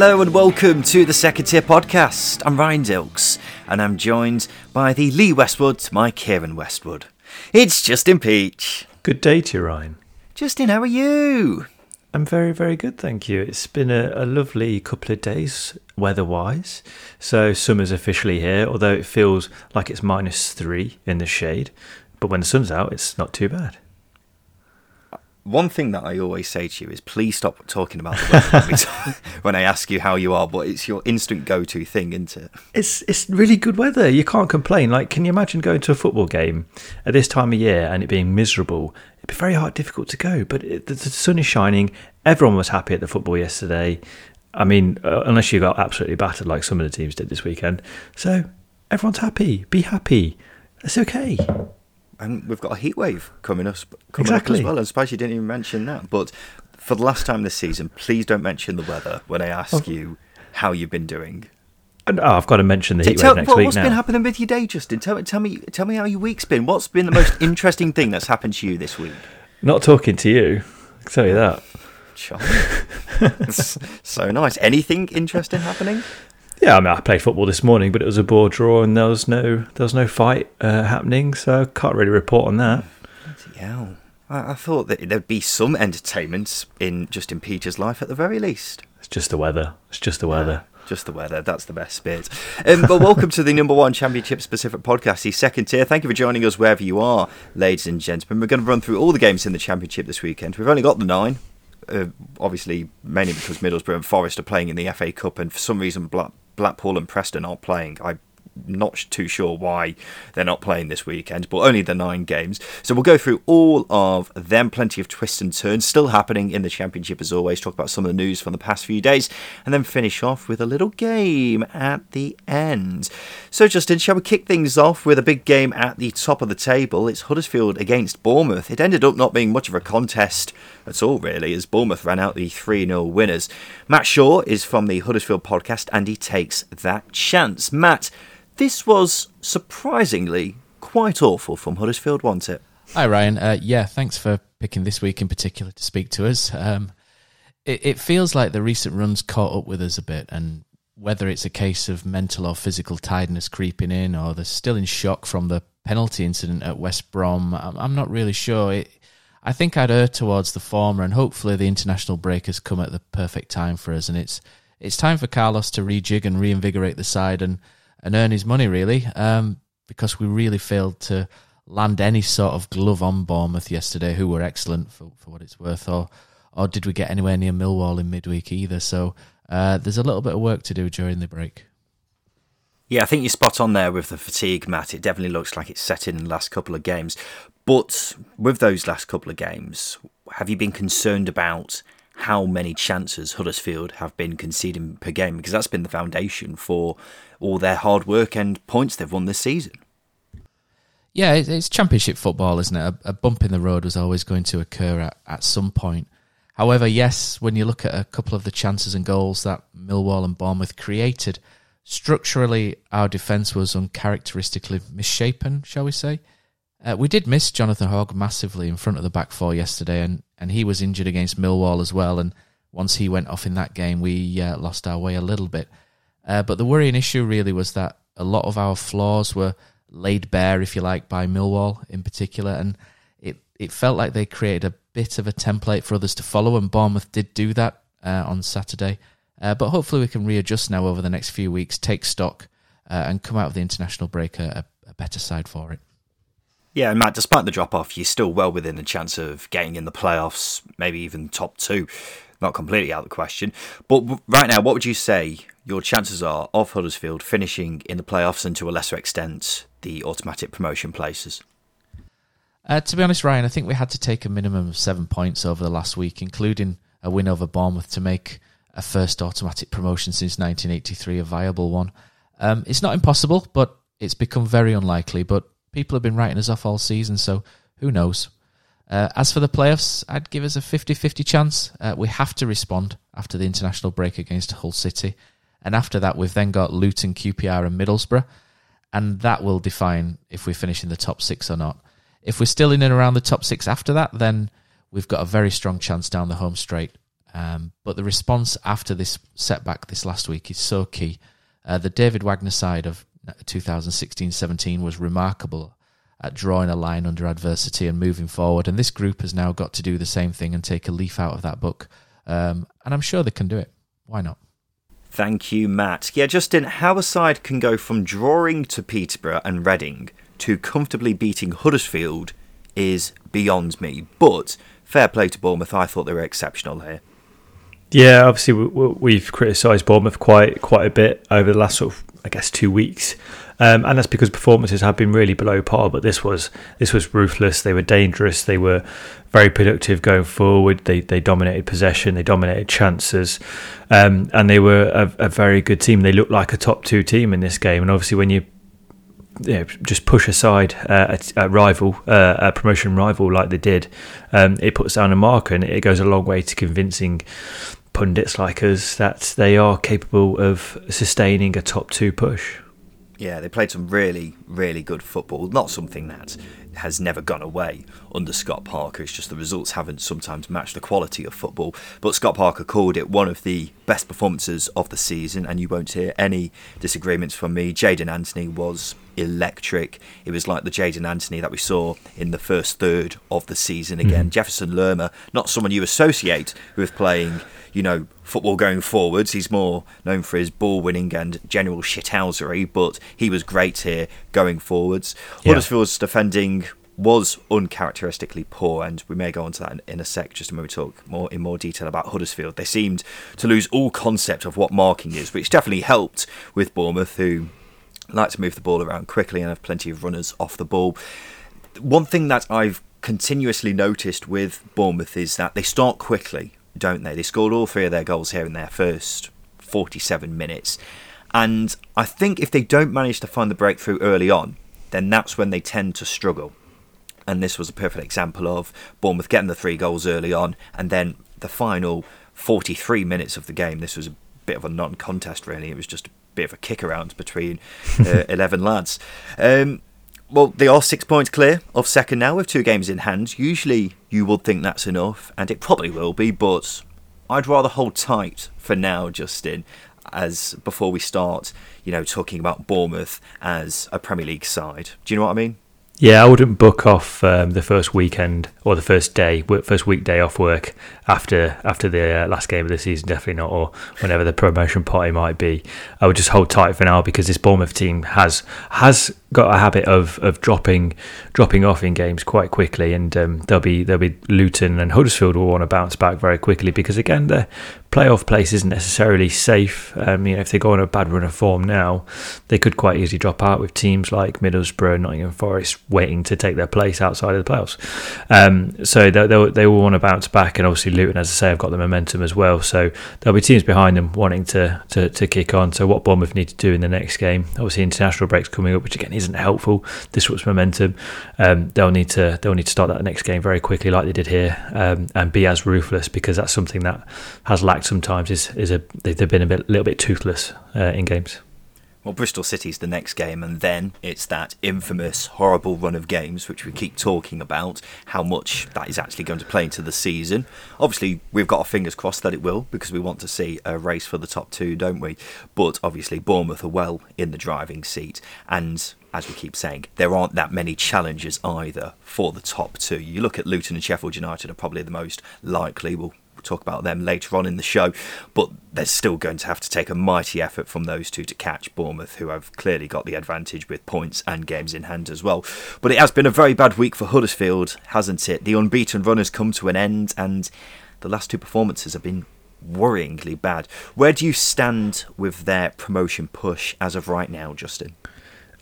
Hello and welcome to the Second Tier Podcast. I'm Ryan Dilks and I'm joined by the Lee Westwood, my Kieran Westwood. It's Justin Peach. Good day to you, Ryan. Justin, how are you? I'm very, very good, thank you. It's been a, a lovely couple of days weather wise. So, summer's officially here, although it feels like it's minus three in the shade. But when the sun's out, it's not too bad. One thing that I always say to you is please stop talking about the weather when I ask you how you are, but it's your instant go to thing, isn't it? It's it's really good weather. You can't complain. Like, can you imagine going to a football game at this time of year and it being miserable? It'd be very hard, difficult to go. But it, the, the sun is shining. Everyone was happy at the football yesterday. I mean, uh, unless you got absolutely battered like some of the teams did this weekend. So everyone's happy. Be happy. It's okay and we've got a heat wave coming up, coming exactly. up as well. I suppose you didn't even mention that. But for the last time this season, please don't mention the weather when I ask oh. you how you've been doing. And, oh, I've got to mention the heat tell, wave next what, week What's now. been happening with your day, Justin? Tell, tell me, tell me how your week's been. What's been the most interesting thing that's happened to you this week? Not talking to you. I can tell you that. so nice. Anything interesting happening? Yeah, I mean, I played football this morning, but it was a ball draw, and there was no there was no fight uh, happening, so I can't really report on that. Yeah, I, I thought that there'd be some entertainment in Justin Peach's life at the very least. It's just the weather. It's just the weather. just the weather. That's the best bit. Um, but welcome to the number one championship specific podcast, the second tier. Thank you for joining us wherever you are, ladies and gentlemen. We're going to run through all the games in the championship this weekend. We've only got the nine. Uh, obviously, mainly because Middlesbrough and Forest are playing in the FA Cup, and for some reason, Black, Blackpool and Preston aren't playing. I not too sure why they're not playing this weekend, but only the nine games. So we'll go through all of them. Plenty of twists and turns still happening in the Championship as always. Talk about some of the news from the past few days, and then finish off with a little game at the end. So, Justin, shall we kick things off with a big game at the top of the table? It's Huddersfield against Bournemouth. It ended up not being much of a contest at all, really, as Bournemouth ran out the 3 0 winners. Matt Shaw is from the Huddersfield podcast, and he takes that chance. Matt, this was surprisingly quite awful from Huddersfield, wasn't it? Hi, Ryan. Uh, yeah, thanks for picking this week in particular to speak to us. Um, it, it, feels like the recent runs caught up with us a bit, and whether it's a case of mental or physical tiredness creeping in, or they're still in shock from the penalty incident at West Brom, I'm, not really sure. It, I think I'd err towards the former, and hopefully the international break has come at the perfect time for us, and it's it's time for Carlos to rejig and reinvigorate the side and and earn his money really, um, because we really failed to land any sort of glove on Bournemouth yesterday, who were excellent for, for what it's worth, or or did we get anywhere near Millwall in midweek either? So uh, there's a little bit of work to do during the break. Yeah, I think you're spot on there with the fatigue, Matt. It definitely looks like it's set in the last couple of games. But with those last couple of games, have you been concerned about how many chances Huddersfield have been conceding per game? Because that's been the foundation for all their hard work and points they've won this season. Yeah, it's championship football, isn't it? A, bump in the road was always going to occur at, at some point. However, yes, when you look at a couple of the chances and goals that Millwall and Bournemouth created, structurally our defence was uncharacteristically misshapen, shall we say. Uh, we did miss Jonathan Hogg massively in front of the back four yesterday, and, and he was injured against Millwall as well. And once he went off in that game, we uh, lost our way a little bit. Uh, but the worrying issue really was that a lot of our flaws were laid bare, if you like, by Millwall in particular, and it it felt like they created a bit of a template for others to follow, and Bournemouth did do that uh, on Saturday. Uh, but hopefully, we can readjust now over the next few weeks, take stock, uh, and come out of the international break a, a better side for it. Yeah, Matt, despite the drop off, you're still well within the chance of getting in the playoffs, maybe even top two. Not completely out of the question. But right now, what would you say your chances are of Huddersfield finishing in the playoffs and to a lesser extent the automatic promotion places? Uh, to be honest, Ryan, I think we had to take a minimum of seven points over the last week, including a win over Bournemouth to make a first automatic promotion since 1983 a viable one. Um, it's not impossible, but it's become very unlikely. But people have been writing us off all season, so who knows? Uh, as for the playoffs, I'd give us a 50 50 chance. Uh, we have to respond after the international break against Hull City. And after that, we've then got Luton, QPR, and Middlesbrough. And that will define if we finish in the top six or not. If we're still in and around the top six after that, then we've got a very strong chance down the home straight. Um, but the response after this setback this last week is so key. Uh, the David Wagner side of 2016-17 was remarkable at drawing a line under adversity and moving forward, and this group has now got to do the same thing and take a leaf out of that book. Um, and I'm sure they can do it. Why not? Thank you, Matt. Yeah, Justin, how a side can go from drawing to Peterborough and Reading to comfortably beating Huddersfield is beyond me. But fair play to Bournemouth. I thought they were exceptional here. Yeah, obviously we, have criticised Bournemouth quite quite a bit over the last sort of I guess two weeks, um, and that's because performances have been really below par. But this was this was ruthless. They were dangerous. They were very productive going forward. They they dominated possession. They dominated chances, um, and they were a, a very good team. They looked like a top two team in this game. And obviously when you you know, just push aside uh, a, a, rival, uh, a promotion rival like they did, um, it puts down a marker and it goes a long way to convincing pundits like us that they are capable of sustaining a top two push. Yeah, they played some really, really good football. Not something that has never gone away under Scott Parker. It's just the results haven't sometimes matched the quality of football. But Scott Parker called it one of the best performances of the season, and you won't hear any disagreements from me. Jaidon Anthony was electric. It was like the Jaidon Anthony that we saw in the first third of the season again. Mm. Jefferson Lerma, not someone you associate with playing you know, football going forwards. He's more known for his ball winning and general shithousery, but he was great here going forwards. Yeah. Huddersfield's defending was uncharacteristically poor, and we may go on to that in, in, a sec, just when we talk more in more detail about Huddersfield. They seemed to lose all concept of what marking is, which definitely helped with Bournemouth, who like to move the ball around quickly and have plenty of runners off the ball. One thing that I've continuously noticed with Bournemouth is that they start quickly don't they? They scored all three of their goals here in their first 47 minutes. And I think if they don't manage to find the breakthrough early on, then that's when they tend to struggle. And this was a perfect example of Bournemouth getting the three goals early on, and then the final 43 minutes of the game. This was a bit of a non contest, really. It was just a bit of a kick around between uh, 11 lads. Um, well, they are six points clear of second now with two games in hand. Usually you would think that's enough, and it probably will be, but I'd rather hold tight for now, Justin, as before we start, you know, talking about Bournemouth as a Premier League side. Do you know what I mean? Yeah, I wouldn't book off um, the first weekend or the first day, first weekday off work after after the uh, last game of the season. Definitely not, or whenever the promotion party might be. I would just hold tight for now because this Bournemouth team has has got a habit of, of dropping dropping off in games quite quickly, and um, there'll be there'll be Luton and Huddersfield will want to bounce back very quickly because again the playoff place isn't necessarily safe. Um, you know, if they go on a bad run of form now, they could quite easily drop out with teams like Middlesbrough, Nottingham Forest waiting to take their place outside of the playoffs. Um, so they they they will want to bounce back, and obviously Luton, as I say, have got the momentum as well. So there'll be teams behind them wanting to to, to kick on. So what Bournemouth need to do in the next game, obviously international breaks coming up, which again isn't helpful. Disrupts momentum. Um, they'll need to they'll need to start that next game very quickly, like they did here, um, and be as ruthless because that's something that has lacked sometimes. Is is a they've been a bit, little bit toothless uh, in games. Well, Bristol City's the next game, and then it's that infamous, horrible run of games which we keep talking about. How much that is actually going to play into the season. Obviously, we've got our fingers crossed that it will, because we want to see a race for the top two, don't we? But obviously, Bournemouth are well in the driving seat, and as we keep saying, there aren't that many challenges either for the top two. You look at Luton and Sheffield United are probably the most likely. We'll talk about them later on in the show, but they're still going to have to take a mighty effort from those two to catch Bournemouth, who have clearly got the advantage with points and games in hand as well. But it has been a very bad week for Huddersfield, hasn't it? The unbeaten run has come to an end, and the last two performances have been worryingly bad. Where do you stand with their promotion push as of right now, Justin?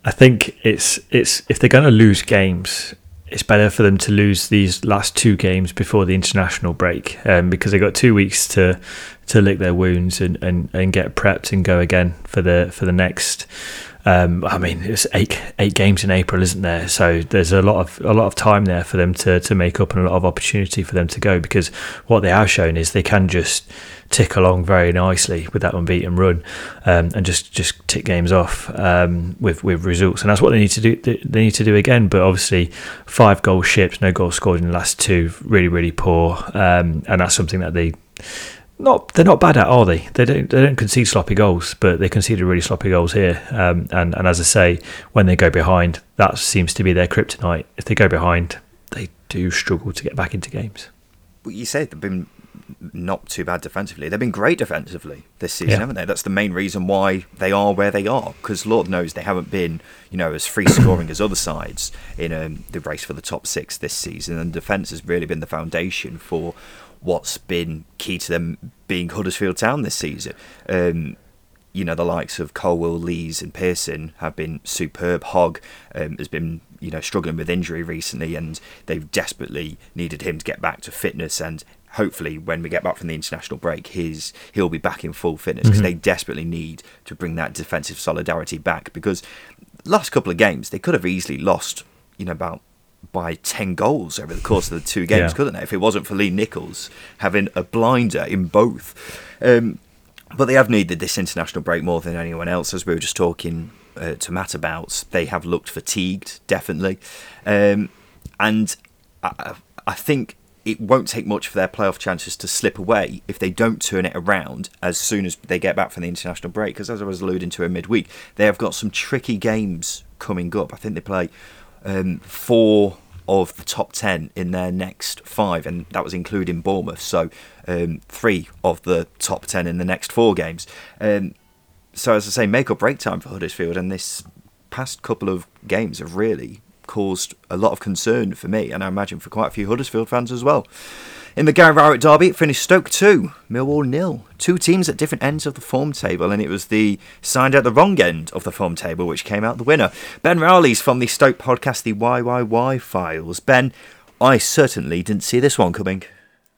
I think it's it's if they're going to lose games, it's better for them to lose these last two games before the international break um, because they got two weeks to to lick their wounds and, and, and get prepped and go again for the for the next. Um, I mean, it's eight eight games in April, isn't there? So there's a lot of a lot of time there for them to to make up and a lot of opportunity for them to go because what they have shown is they can just tick along very nicely with that unbeaten run um, and just just tick games off um, with with results. And that's what they need to do. They need to do again. But obviously, five goals shipped, no goals scored in the last two, really really poor. Um, and that's something that they not they're not bad at are they? They don't they don't concede sloppy goals, but they conceded really sloppy goals here. Um, and and as I say, when they go behind, that seems to be their kryptonite. If they go behind, they do struggle to get back into games. You say they've been not too bad defensively. They've been great defensively this season, Yeah. haven't they? That's the main reason why they are where they are. Because Lord knows they haven't been, you know, as free scoring as other sides in um, the race for the top six this season. And defence has really been the foundation for what's been key to them being Huddersfield Town this season. Um, you know, the likes of Colwill, Lees, and Pearson have been superb. Hogg um, has been, you know, struggling with injury recently, and they've desperately needed him to get back to fitness. And hopefully, when we get back from the international break, his he'll be back in full fitness because they desperately need to bring that defensive solidarity back. Because last couple of games, they could have easily lost, you know, about by 10 goals over the course of the two games, Yeah. couldn't they? If it wasn't for Lee Nicholls having a blinder in both. Um, but they have needed this international break more than anyone else, as we were just talking uh, to Matt about. They have looked fatigued, definitely. Um, and I, I think it won't take much for their playoff chances to slip away if they don't turn it around as soon as they get back from the international break. Because as I was alluding to in midweek, they have got some tricky games coming up. I think they play um, four of the top 10 in their next five, and that was including Bournemouth. So, um, three of the top 10 in the next four games. Um, so, as I say, make or break time for Huddersfield, and this past couple of games have really caused a lot of concern for me, and I imagine for quite a few Huddersfield fans as well. In the Gary Rowett derby, it finished Stoke 2, Millwall nil. Two teams at different ends of the form table, and it was the signed at the wrong end of the form table which came out the winner. Ben Rowley's from the Stoke podcast, the YYY Files. Ben, I certainly didn't see this one coming.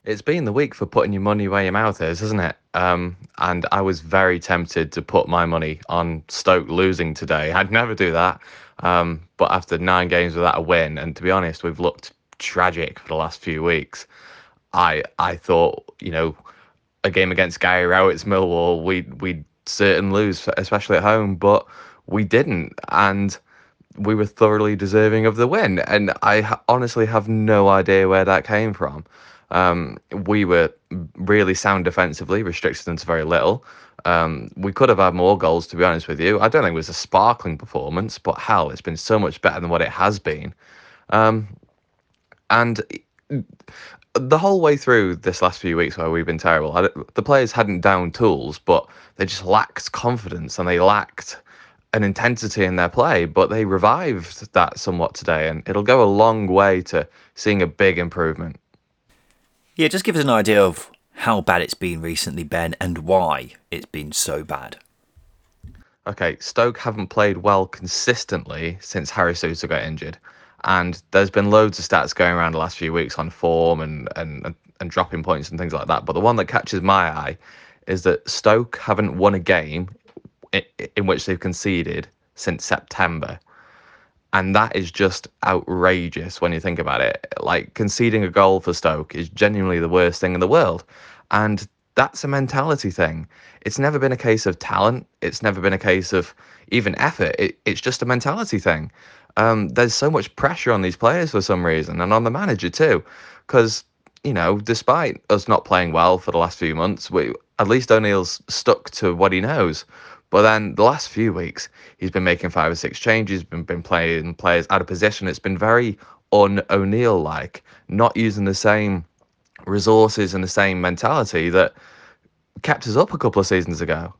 It's been the week for putting your money where your mouth is, isn't it? Um, and I was very tempted to put my money on Stoke losing today. I'd never do that. Um, but after nine games without a win, and to be honest, we've looked tragic for the last few weeks. I I thought, you know, a game against Gary Rowett's Millwall, we we'd certain lose, especially at home, but we didn't, and we were thoroughly deserving of the win. And I honestly have no idea where that came from. Um, we were really sound defensively, restricted them to very little. Um, we could have had more goals, to be honest with you. I don't think it was a sparkling performance, but hell, it's been so much better than what it has been. Um, and the whole way through this last few weeks where we've been terrible, the players hadn't down tools, but they just lacked confidence and they lacked an intensity in their play. But they revived that somewhat today, and it'll go a long way to seeing a big improvement. Yeah, just give us an idea of how bad it's been recently, Ben, and why it's been so bad. Okay, Stoke haven't played well consistently since Harry Souttar got injured. And there's been loads of stats going around the last few weeks on form and, and, and dropping points and things like that. But the one that catches my eye is that Stoke haven't won a game in which they've conceded since September. And that is just outrageous when you think about it. Like conceding a goal for Stoke is genuinely the worst thing in the world. And that's a mentality thing. It's never been a case of talent. It's never been a case of even effort. It, it's just a mentality thing. Um, there's so much pressure on these players for some reason and on the manager too. Because, you know, despite us not playing well for the last few months, we, at least O'Neill's stuck to what he knows. But then the last few weeks, he's been making five or six changes, been been playing players out of position. It's been very un O'Neill like, not using the same resources and the same mentality that kept us up a couple of seasons ago.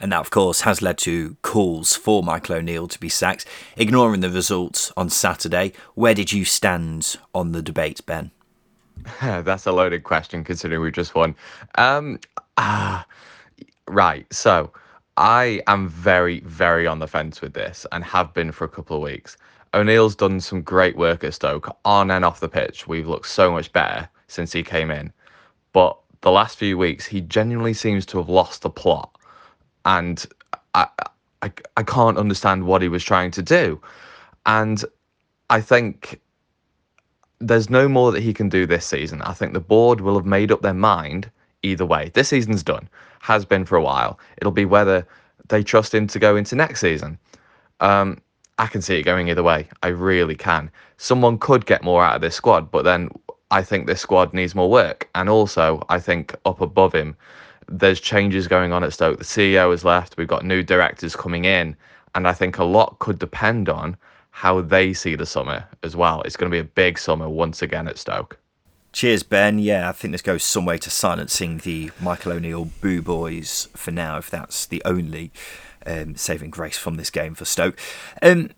And that, of course, has led to calls for Michael O'Neill to be sacked. Ignoring the results on Saturday, where did you stand on the debate, Ben? That's a loaded question considering we just won. Um, ah, right. So I am very, very on the fence with this and have been for a couple of weeks. O'Neill's done some great work at Stoke on and off the pitch. We've looked so much better since he came in. But the last few weeks, he genuinely seems to have lost the plot. And I, I, I can't understand what he was trying to do. And I think there's no more that he can do this season. I think the board will have made up their mind either way. This season's done, has been for a while. It'll be whether they trust him to go into next season. Um, I can see it going either way. I really can. Someone could get more out of this squad, but then I think this squad needs more work. And also, I think up above him, there's changes going on at Stoke. The CEO has left. We've got new directors coming in, and I think a lot could depend on how they see the summer as well. It's going to be a big summer once again at Stoke. Cheers, Ben. Yeah, I think this goes some way to silencing the Michael O'Neill boo boys for now, if that's the only um, saving grace from this game for Stoke. Um,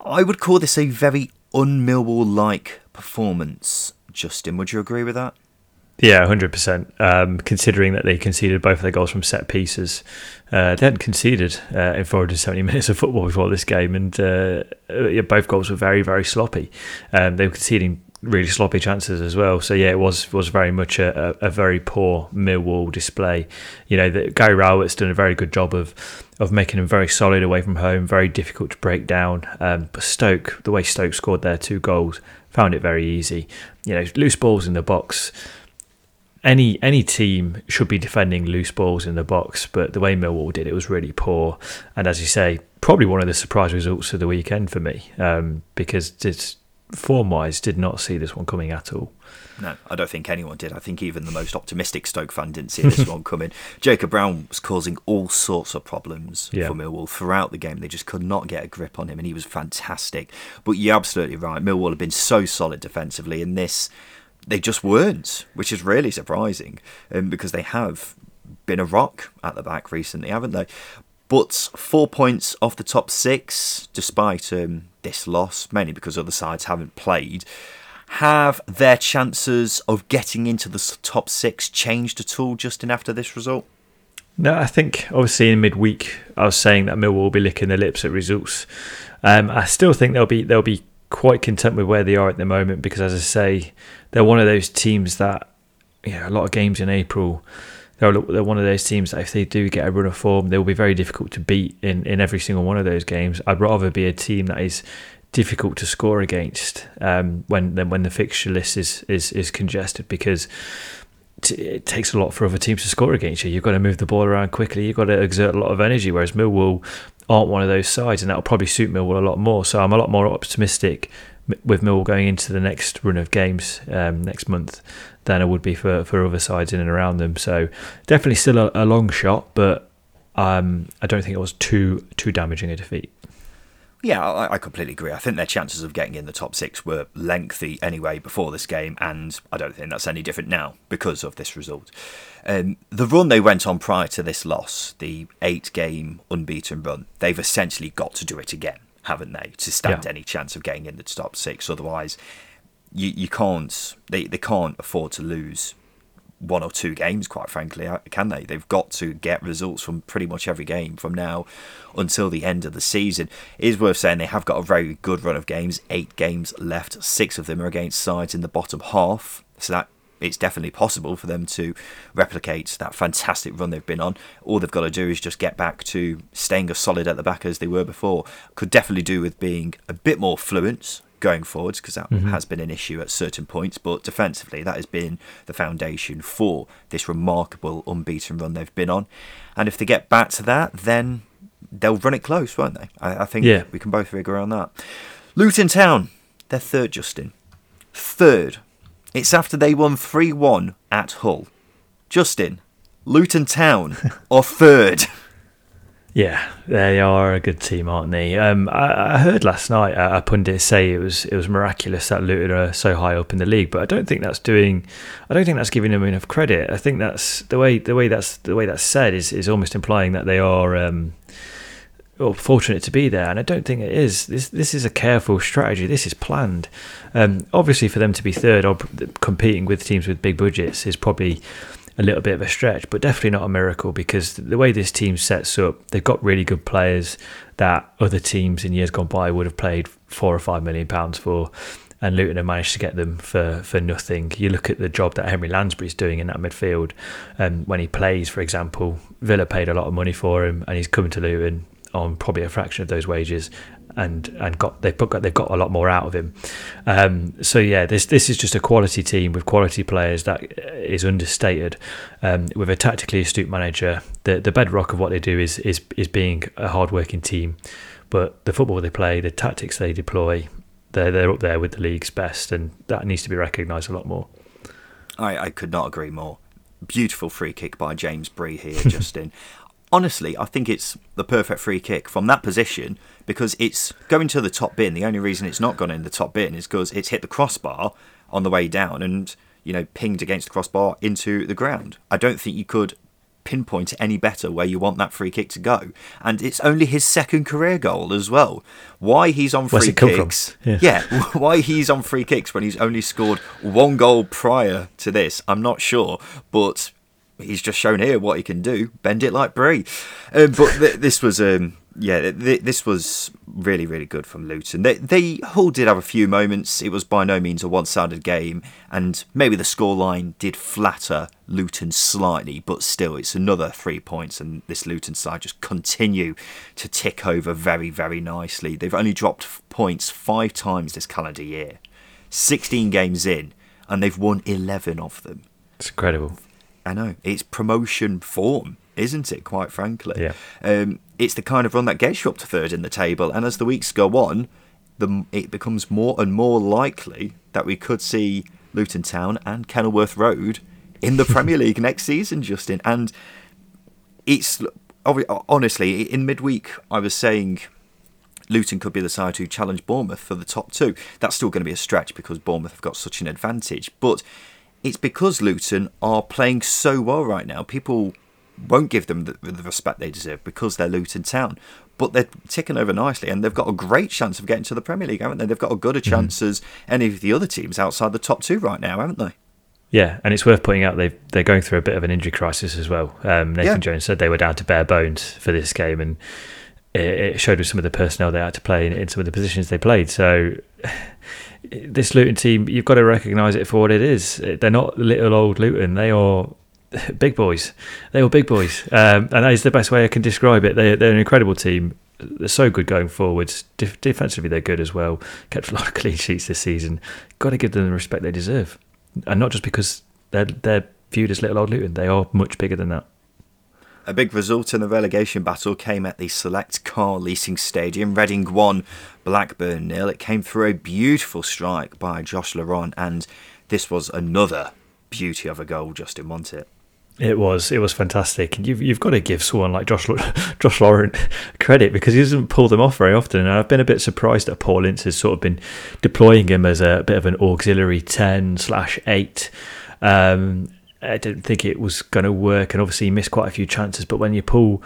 I would call this a very un Millwall like performance. Justin, would you agree with that? Yeah, hundred um, percent. Considering that they conceded both of their goals from set pieces, uh, they hadn't conceded uh, in 470 minutes of football before this game, and uh, both goals were very, very sloppy. Um, they were conceding really sloppy chances as well. So yeah, it was was very much a, a, very poor Millwall display. You know, that Gary Rowett's done a very good job of of making them very solid away from home, very difficult to break down. Um, but Stoke, the way Stoke scored their two goals, found it very easy. You know, loose balls in the box any any team should be defending loose balls in the box, but the way Millwall did it was really poor. And as you say, probably one of the surprise results of the weekend for me um, because it's form wise did not see this one coming at all. No, I don't think anyone did. I think even the most optimistic Stoke fan didn't see this one coming. Jacob Brown was causing all sorts of problems yeah. for Millwall throughout the game. They just could not get a grip on him, and he was fantastic. But you're absolutely right. Millwall have been so solid defensively, and this they just weren't, which is really surprising um, because they have been a rock at the back recently, haven't they? But four points off the top six, despite um, this loss, mainly because other sides haven't played. Have their chances of getting into the top six changed at all, Justin, after this result? No, I think obviously in midweek I was saying that Millwall will be licking their lips at results. Um, I still think they'll be they'll be quite content with where they are at the moment because, as I say, they're one of those teams that, you know, a lot of games in April, they're, one of those teams that if they do get a run of form, they will be very difficult to beat in, in every single one of those games. I'd rather be a team that is difficult to score against um, when when the fixture list is, is, is congested because it takes a lot for other teams to score against you. You've got to move the ball around quickly. You've got to exert a lot of energy. Whereas Millwall aren't one of those sides, and that'll probably suit Millwall a lot more. So I'm a lot more optimistic with Millwall going into the next run of games um, next month than it would be for, for other sides in and around them. So definitely still a, a long shot, but um, I don't think it was too too damaging a defeat. Yeah, I, I, completely agree. I think their chances of getting in the top six were lengthy anyway before this game, and I don't think that's any different now because of this result. Um, the run they went on prior to this loss, the eight game unbeaten run, they've essentially got to do it again, haven't they, to stand yeah. any chance of getting in the top six? Otherwise, you, you can't, they, they can't afford to lose one or two games, quite frankly, uh, can they? They've got to get results from pretty much every game from now until the end of the season. It is worth saying they have got a very good run of games, eight games left, six of them are against sides in the bottom half, so that it's definitely possible for them to replicate that fantastic run they've been on. All they've got to do is just get back to staying as solid at the back as they were before. Could definitely do with being a bit more fluent going forwards because that mm-hmm. has been an issue at certain points. But defensively, that has been the foundation for this remarkable unbeaten run they've been on. And if they get back to that, then they'll run it close, won't they? I, I think yeah. we can both agree on that. Luton Town, they're third, Justin. Third. It's after they won 3 1 at Hull. Justin, Luton Town or third? Yeah, they are a good team, aren't they? Um, I, I, heard last night a pundit say it was it was miraculous that Luton are so high up in the league, but I don't think that's doing. I don't think that's giving them enough credit. I think that's the way the way that's the way that's said is is almost implying that they are. Um, well, fortunate to be there, and I don't think it is. This this is a careful strategy. This is planned. Um, obviously, for them to be third or competing with teams with big budgets is probably a little bit of a stretch, but definitely not a miracle because the way this team sets up, they've got really good players that other teams in years gone by would have played four or five million pounds for. And Luton have managed to get them for, for nothing. You look at the job that Henry Lansbury's doing in that midfield. Um, when he plays, for example, Villa paid a lot of money for him, and he's coming to Luton on probably a fraction of those wages and and got they've got they've got a lot more out of him. Um, so yeah, this this is just a quality team with quality players that is understated. Um, with a tactically astute manager, the the bedrock of what they do is is is being a hardworking team. But the football they play, the tactics they deploy, they're they're up there with the league's best, and that needs to be recognised a lot more. I, I could not agree more. Beautiful free kick by James Bree here, Justin. Honestly, I think it's the perfect free kick from that position because it's going to the top bin. The only reason it's not gone in the top bin is because it's hit the crossbar on the way down and you know pinged against the crossbar into the ground. I don't think you could pinpoint it any better where you want that free kick to go. And it's only his second career goal as well. Why he's on free kicks? from? Yeah, why he's on free kicks when he's only scored one goal prior to this, I'm not sure. But he's just shown here what he can do. Bend it like Bree. Um, but th- this was um, yeah, th- this was really, really good from Luton. They, they Hull did have a few moments. It was by no means a one-sided game, and maybe the scoreline did flatter Luton slightly, but still, it's another three points, and this Luton side just continue to tick over very, very nicely. They've only dropped points five times this calendar year, 16 games in, and they've won 11 of them. It's incredible. I know it's promotion form, isn't it? Quite frankly, Yeah. Um, it's the kind of run that gets you up to third in the table, and as the weeks go on, the it becomes more and more likely that we could see Luton Town and Kenilworth Road in the Premier League next season, Justin. And it's honestly in midweek, I was saying Luton could be the side who challenge Bournemouth for the top two. That's still going to be a stretch because Bournemouth have got such an advantage. But it's because Luton are playing so well right now. People won't give them the, the respect they deserve because they're Luton Town. But they're ticking over nicely and they've got a great chance of getting to the Premier League, haven't they? They've got a good a chance as any of the other teams outside the top two right now, haven't they? Yeah, and it's worth pointing out they they're going through a bit of an injury crisis as well. Um, Nathan Yeah. Jones said they were down to bare bones for this game, and it, it showed with some of the personnel they had to play in, in some of the positions they played. So this Luton team, you've got to recognise it for what it is. They're not little old Luton; they are big boys. They are big boys, um, and that is the best way I can describe it. They, they're an incredible team. They're so good going forwards. Def- defensively, they're good as well. Kept a lot of clean sheets this season. Got to give them the respect they deserve, and not just because they're they're viewed as little old Luton. They are much bigger than that. A big result in the relegation battle came at the Select Car Leasing Stadium. Reading won, Blackburn nil. It came through a beautiful strike by Josh Laurent, and this was another beauty of a goal, Justin, wasn't it? It was it was fantastic, and you've you've got to give someone like Josh Josh Laurent credit because he doesn't pull them off very often. And I've been a bit surprised that Paul Ince has sort of been deploying him as a bit of an auxiliary ten slash eight. Um, I didn't think it was going to work, and obviously he missed quite a few chances. But when you pull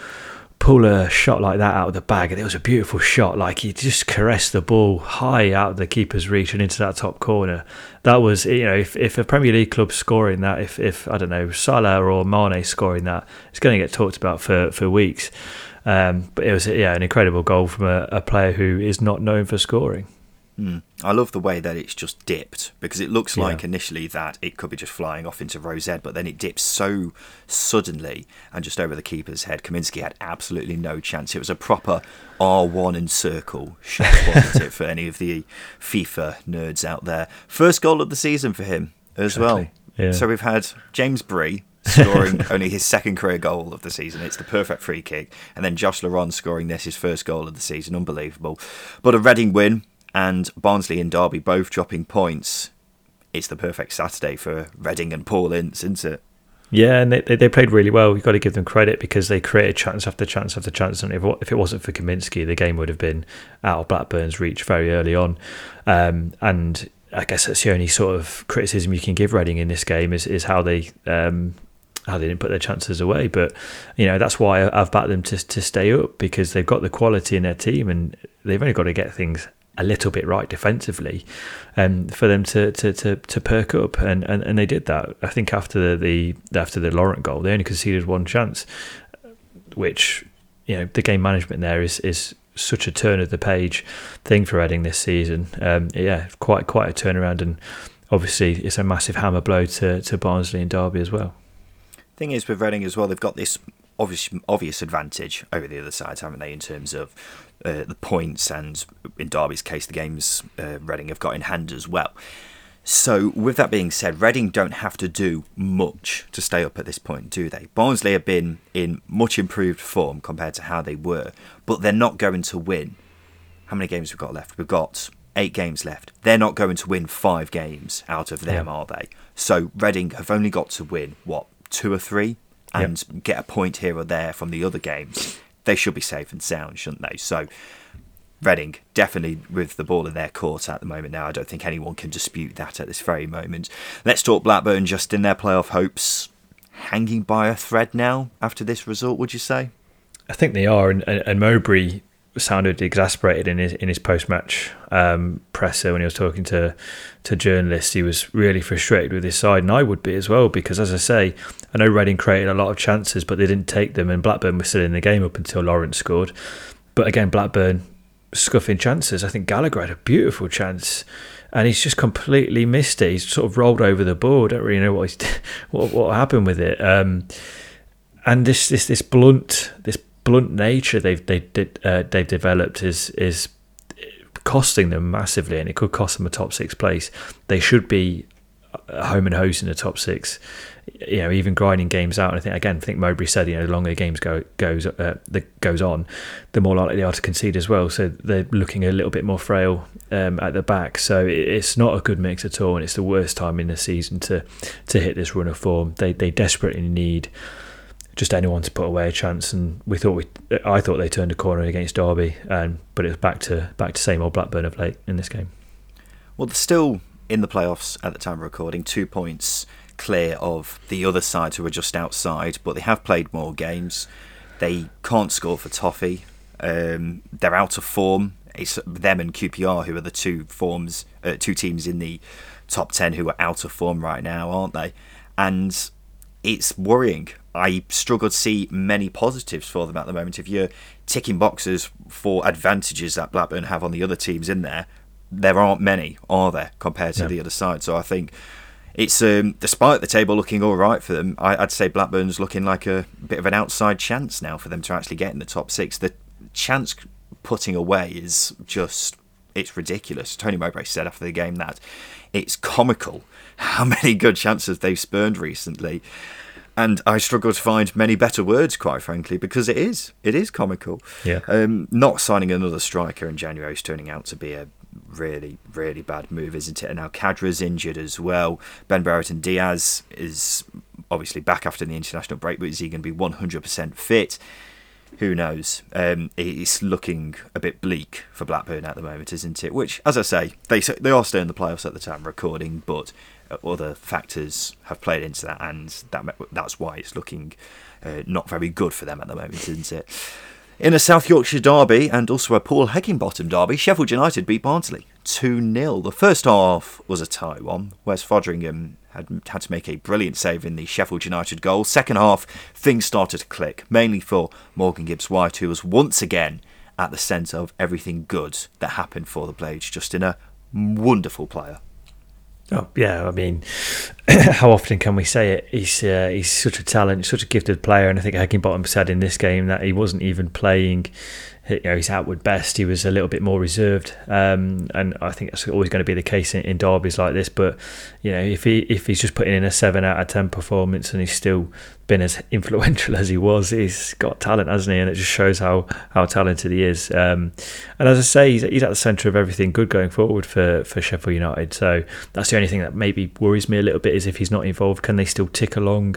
pull a shot like that out of the bag, and it was a beautiful shot. Like he just caressed the ball high out of the keeper's reach and into that top corner. That was, you know, if, if a Premier League club scoring that, if, if I don't know Salah or Mane scoring that, it's going to get talked about for for weeks. Um, but it was yeah an incredible goal from a, a player who is not known for scoring. Mm. I love the way that it's just dipped because it looks Yeah. like initially that it could be just flying off into Row Z, but then it dips so suddenly and just over the keeper's head. Kaminski had absolutely no chance. It was a proper R1 and circle shot, wasn't it, for any of the FIFA nerds out there? First goal of the season for him as well. Yeah. So we've had James Bree scoring only his second career goal of the season. It's the perfect free kick. And then Josh Laurent scoring this, his first goal of the season. Unbelievable. But a Reading win and Barnsley and Derby both dropping points. It's the perfect Saturday for Reading and Paul Ince, isn't it? Yeah, and they, they played really well. You've got to give them credit because they created chance after chance after chance. And if, if it wasn't for Kaminski, the game would have been out of Blackburn's reach very early on. Um, and I guess that's the only sort of criticism you can give Reading in this game is, is how they um, how they didn't put their chances away. But you know that's why I've backed them to to stay up because they've got the quality in their team and they've only got to get things a little bit right defensively um, for them to, to, to, to perk up and, and, and they did that. I think after the, the after the Laurent goal they only conceded one chance, which you know the game management there is is such a turn of the page thing for Reading this season. Um, yeah, quite quite a turnaround and obviously it's a massive hammer blow to, to Barnsley and Derby as well. Thing is with Reading as well, they've got this obvious obvious advantage over the other sides, haven't they, in terms of uh, the points and in Derby's case, the games uh, Reading have got in hand as well. So, with that being said, Reading don't have to do much to stay up at this point, do they? Barnsley have been in much improved form compared to how they were, but they're not going to win. How many games we've got left? We've got eight games left. They're not going to win five games out of them, Yeah. are they? So Reading have only got to win what two or three, and get a point here or there from the other games. They should be safe and sound, shouldn't they? So Reading definitely with the ball in their court at the moment now. I don't think anyone can dispute that at this very moment. Let's talk Blackburn just in their playoff hopes hanging by a thread now after this result, would you say? I think they are, and, and, Mowbray sounded exasperated in his in his post match um, presser when he was talking to to journalists. He was really frustrated with his side, and I would be as well because, as I say, I know Reading created a lot of chances, but they didn't take them, and Blackburn was still in the game up until Lawrence scored. But again, Blackburn scuffing chances. I think Gallagher had a beautiful chance. And he's just completely missed it. He's sort of rolled over the board. Don't really know what what what happened with it. Um, and this this this blunt this blunt nature they've they did uh, they've developed is is costing them massively, and it could cost them a top six place. They should be home and host in the top six. You know, even grinding games out. And I think again, I think Mowbray said, you know, the longer the games go goes uh, the goes on, the more likely they are to concede as well. So they're looking a little bit more frail um, at the back. So it's not a good mix at all, and it's the worst time in the season to to hit this run of form. They they desperately need just anyone to put away a chance. And we thought we, I thought they turned a corner against Derby, um, but it was back to back to same old Blackburn of late in this game. Well, they're still in the playoffs at the time of recording, two points clear of the other sides who are just outside, but they have played more games. They can't score for Toffee. Um, they're out of form. It's them and QPR who are the two forms, uh, two teams in the top ten who are out of form right now, aren't they? And it's worrying. I struggle to see many positives for them at the moment. If you're ticking boxes for advantages that Blackburn have on the other teams in there, there aren't many, are there, compared to No. the other side? So I think it's um, despite the table looking all right for them, I, I'd say Blackburn's looking like a bit of an outside chance now for them to actually get in the top six. The chance putting away is just it's ridiculous. Tony Mowbray said after the game that it's comical how many good chances they've spurned recently. And I struggle to find many better words, quite frankly, because it is. It is comical. Yeah. Um, not signing another striker in January is turning out to be a really, really bad move, isn't it? And now Khadra's injured as well. Ben Brereton Diaz is obviously back after the international break, but is he going to be 100% fit? Who knows? Um, it's looking a bit bleak for Blackburn at the moment, isn't it? Which, as I say, they they are still in the playoffs at the time recording, but other factors have played into that, and that that's why it's looking uh, not very good for them at the moment, isn't it? In a South Yorkshire derby and also a Paul Heckingbottom derby, Sheffield United beat Barnsley 2 0. The first half was a tie one. Wes Foderingham had had to make a brilliant save in the Sheffield United goal. Second half, things started to click, mainly for Morgan Gibbs White, who was once again at the centre of everything good that happened for the Blades. Just in a wonderful player. Oh yeah, I mean, how often can we say it? He's uh, he's such a talent, such a gifted player, and I think Heckingbottom said in this game that he wasn't even playing. You know, his outward best. He was a little bit more reserved, um, and I think that's always going to be the case in, in derbies like this. But you know, if he if he's just putting in a seven out of ten performance and he's still been as influential as he was, he's got talent, hasn't he? And it just shows how how talented he is. Um, and as I say, he's, he's at the centre of everything good going forward for for Sheffield United. So that's the only thing that maybe worries me a little bit is if he's not involved, can they still tick along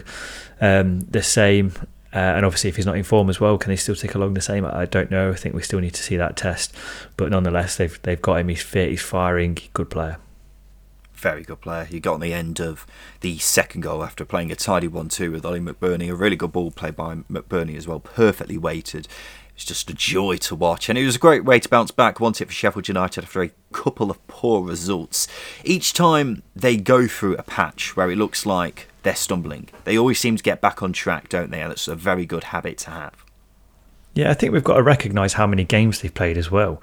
um, the same? Uh, and obviously, if he's not in form as well, can they still tick along the same? I don't know. I think we still need to see that test. But nonetheless, they've they've got him. He's fit. He's firing. Good player. very good player. He got on the end of the second goal after playing a tidy one-two with Ollie McBurnie. A really good ball played by McBurnie as well, perfectly weighted. It was just a joy to watch, and it was a great way to bounce back. One it, for Sheffield United after a couple of poor results. Each time they go through a patch where it looks like they're stumbling, they always seem to get back on track, don't they? And that's a very good habit to have. Yeah, I think we've got to recognise how many games they've played as well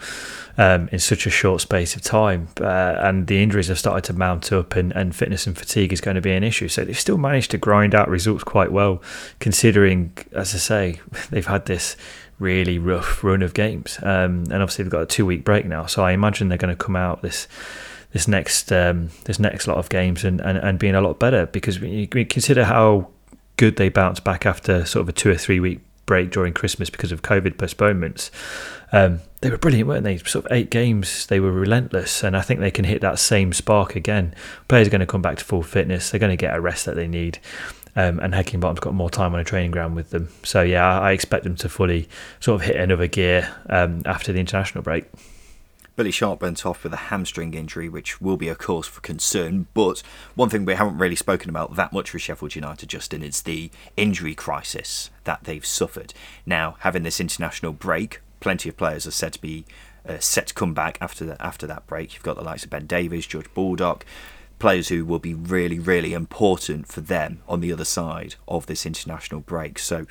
um, in such a short space of time. Uh, and the injuries have started to mount up, and, and fitness and fatigue is going to be an issue. So they've still managed to grind out results quite well, considering, as I say, they've had this really rough run of games. Um, and obviously, they've got a two week break now. So I imagine they're going to come out this. This next, um, this next lot of games and, and, and being a lot better because when you, consider how good they bounced back after sort of a two or three week break during Christmas because of COVID postponements. Um, they were brilliant, weren't they? Sort of eight games, they were relentless, and I think they can hit that same spark again. Players are going to come back to full fitness. They're going to get a rest that they need. Um, and Heckingbottom's got more time on a training ground with them. So yeah, I expect them to fully sort of hit another gear um, after the international break. Billy Sharp went off with a hamstring injury, which will be a cause for concern. But one thing we haven't really spoken about that much for Sheffield United, Justin, is the injury crisis that they've suffered. Now, having this international break, plenty of players are said to be uh, set to come back after the, after that break. You've got the likes of Ben Davies, George Baldock, players who will be really, really important for them on the other side of this international break. So,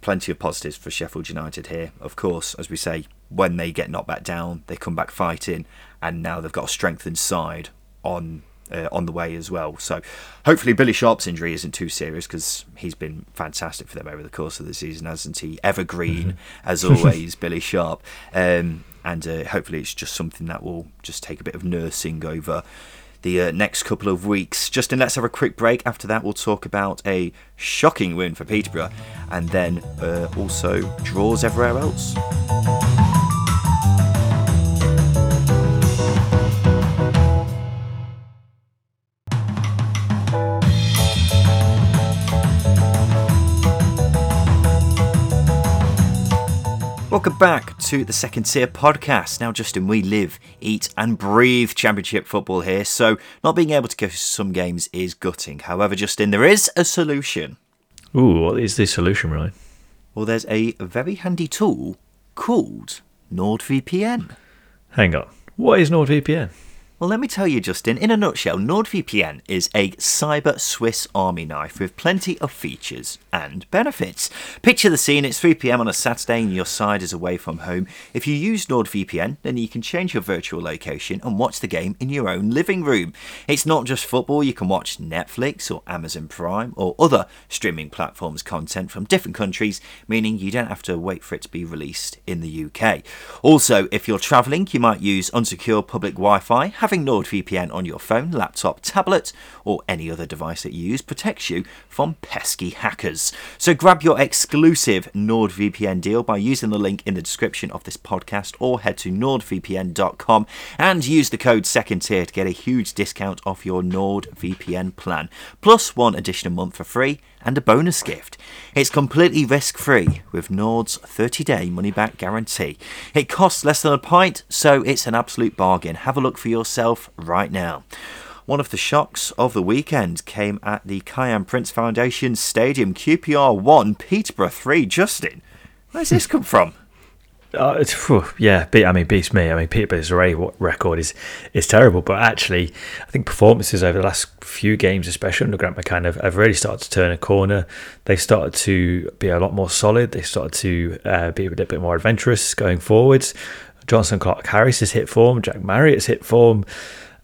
plenty of positives for Sheffield United here. Of course, as we say, when they get knocked back down, they come back fighting, and now they've got a strengthened side on uh, on the way as well. So hopefully Billy Sharp's injury isn't too serious because he's been fantastic for them over the course of the season, hasn't he? Evergreen mm-hmm. as always, Billy Sharp, um, and uh, hopefully it's just something that will just take a bit of nursing over the uh, next couple of weeks. Justin, let's have a quick break. After that, we'll talk about a shocking win for Peterborough and then uh, also draws everywhere else. Welcome back to the second tier podcast. Now, Justin, we live, eat, and breathe championship football here, so not being able to go to some games is gutting. However, Justin, there is a solution. Ooh, what is the solution, Ryan? Well, there's a very handy tool called NordVPN. Hang on. What is NordVPN? Well, let me tell you, Justin, in a nutshell, NordVPN is a cyber Swiss army knife with plenty of features and benefits. Picture the scene it's 3 pm on a Saturday and your side is away from home. If you use NordVPN, then you can change your virtual location and watch the game in your own living room. It's not just football, you can watch Netflix or Amazon Prime or other streaming platforms content from different countries, meaning you don't have to wait for it to be released in the UK. Also, if you're travelling, you might use unsecure public Wi Fi having NordVPN on your phone, laptop, tablet, or any other device that you use protects you from pesky hackers. So grab your exclusive NordVPN deal by using the link in the description of this podcast or head to nordvpn.com and use the code second tier to get a huge discount off your NordVPN plan, plus one additional month for free and a bonus gift. It's completely risk free with Nord's 30 day money back guarantee. It costs less than a pint, so it's an absolute bargain. Have a look for yourself right now. One of the shocks of the weekend came at the Kiyan Prince Foundation Stadium. QPR 1, Peterborough 3. Justin, where's this come from? Uh, it's, whew, yeah, I mean, beats me. I mean, Peterborough's array record is is terrible, but actually, I think performances over the last few games, especially under Grant McCann, have, have really started to turn a corner. They've started to be a lot more solid. They started to uh, be a little bit more adventurous going forwards. Jonson Clarke-Harris has hit form. Jack Marriott's hit form.